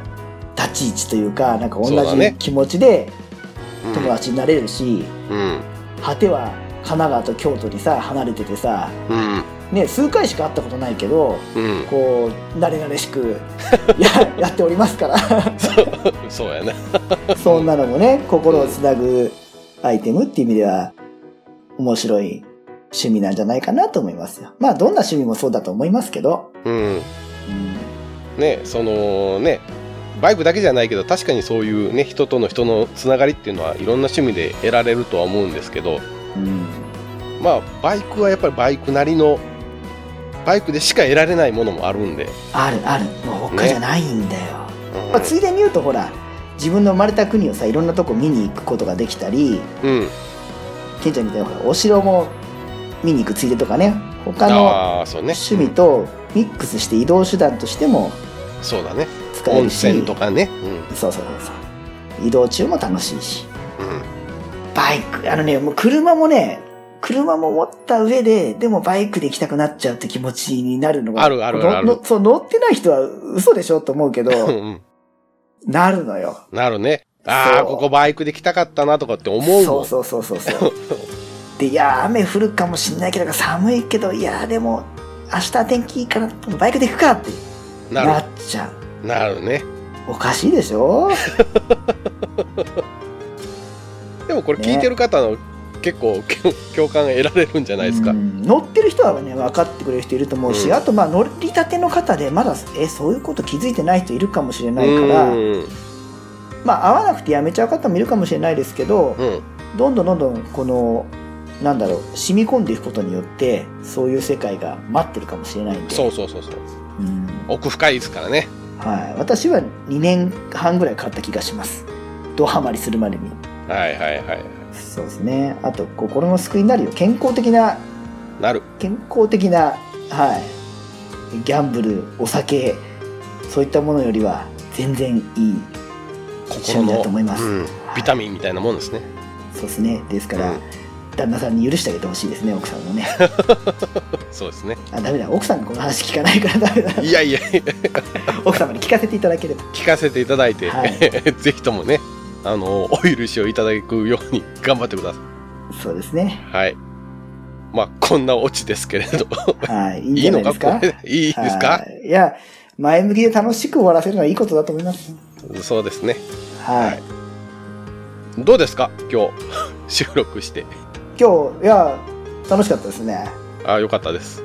B: 立ち位置というかなんか同じ気持ちで
A: うん。
B: 友達になれるし、
A: うん。
B: 果ては神奈川と京都にさ離れててさ、
A: うん。
B: ね、数回しか会ったことないけど
A: うん。
B: こう慣れ慣れしく ややっておりますから。
A: そう。やな
B: そんなのもね心をつなぐアイテムっていう意味では面白い趣味なんじゃないかなと思いますよ。まあどんな趣味もそうだと思いますけど、
A: うん
B: うん、
A: ねそのねバイクだけじゃないけど確かにそういうね人との人のつながりっていうのはいろんな趣味で得られるとは思うんですけど
B: うん。
A: まあバイクはやっぱりバイクなりのバイクでしか得られないものもあるんで、
B: あるある。もう他じゃないんだよ、
A: うん。
B: まあ、ついでに言うとほら自分の生まれた国をさいろんなとこ見に行くことができたり
A: うん、
B: ケンちゃんみたいなほらお城も見に行くついでとかね。他の趣味とミックスして移動手段としても
A: そうだね。
B: 使えるし。
A: 温泉とかね。
B: そうそうそうそう。移動中も楽しいし。
A: うん、うん、
B: バイクあのねもう車もね車も持った上ででもバイクで行きたくなっちゃうって気持ちになるのが
A: あるあるある。
B: そう乗ってない人は嘘でしょと思うけど
A: うんうん。
B: なるのよ。
A: なるね。ああここバイクで来たかったなとかって思う
B: そうそうそうそうそう。でいや雨降るかもしんないけど寒いけどいやでも明日天気いいからバイクで行くかってな
A: な
B: っちゃう。
A: るなるね。
B: おかしいでしょ？
A: でもこれ聞いてる方の結構共感が得られるんじゃないですか、
B: うん。乗ってる人はね分かってくれる人いると思うし、
A: うん。
B: あとまあ乗りたての方でまだえそういうこと気づいてない人いるかもしれないから、
A: うん。
B: まあ合わなくてやめちゃう方もいるかもしれないですけど、
A: うん。
B: どんどんどんどんこのなんだろう染み込んでいくことによってそういう世界が待ってるかもしれないんで。
A: そうそうそうそう。
B: うん
A: 奥深いですからね。
B: はい、私は2年半ぐらいかかった気がします。ドハマりするまでに。
A: はいはいはい
B: そうですね。あと心の救いになるよ。健康的な
A: なる。
B: 健康的なはい。ギャンブルお酒そういったものよりは全然いい
A: 心の
B: だと思います、
A: うん、ビタミンみたいなもんですね。
B: そうですね。ですから、
A: うん
B: 旦那さんに許してあげてほしいですね奥さんのね。
A: そうですね。
B: あダメだ。奥さんがこの話聞かないからダメだ
A: いやいや
B: 奥様に聞かせていただければ。
A: 聞かせていただいて、
B: はい。
A: ぜひともねあのお許しをいただくように頑張ってくださ
B: そうですね。
A: いはい。まあこんなオチですけれど。
B: はい。いいんじゃないですか？
A: いいですか？
B: はい。いや前向きで楽しく終わらせるのはいいことだと思います。
A: そうですね。
B: はい、
A: どうですか？今日。収録して
B: 今日いや楽しかったですね。
A: あよかったです。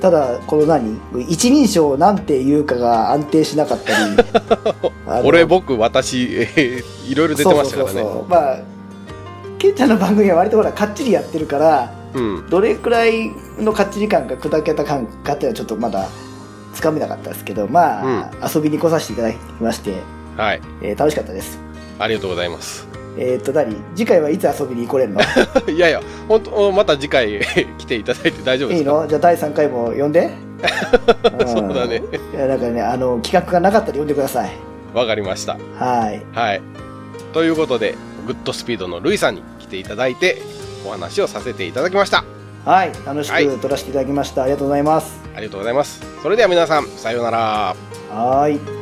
B: ただこの何？一人称なんて言うかが安定しなかったり。
A: 俺僕私、え ーいろいろ出てましたからね。
B: そうそうそうまあケンちゃんの番組は割とほらかっちりやってるから
A: うん。
B: どれくらいのかっちり感が砕けた感かっていうのはちょっとまだつかめなかったですけどまあ、遊びに来させていただきまして、
A: はい。
B: えー楽しかったです。
A: ありがとうございます
B: えっ、と何？次回はいつ遊びに来れるの？
A: いやいや本当また次回 来ていただいて大丈夫で
B: いい
A: すか
B: の？じゃあ第3回も呼んで。
A: そうだね。
B: ん。いやなんかねあの企画がなかったら呼んでください。
A: わかりました。
B: はい。
A: はい。ということでグッドスピードのルイさんに来ていただいてお話をさせていただきました。
B: はい。楽し
A: はい
B: く撮らせていただきました、ありがとうございます。
A: ありがとうございます。それでは皆さんさようなら。
B: はーい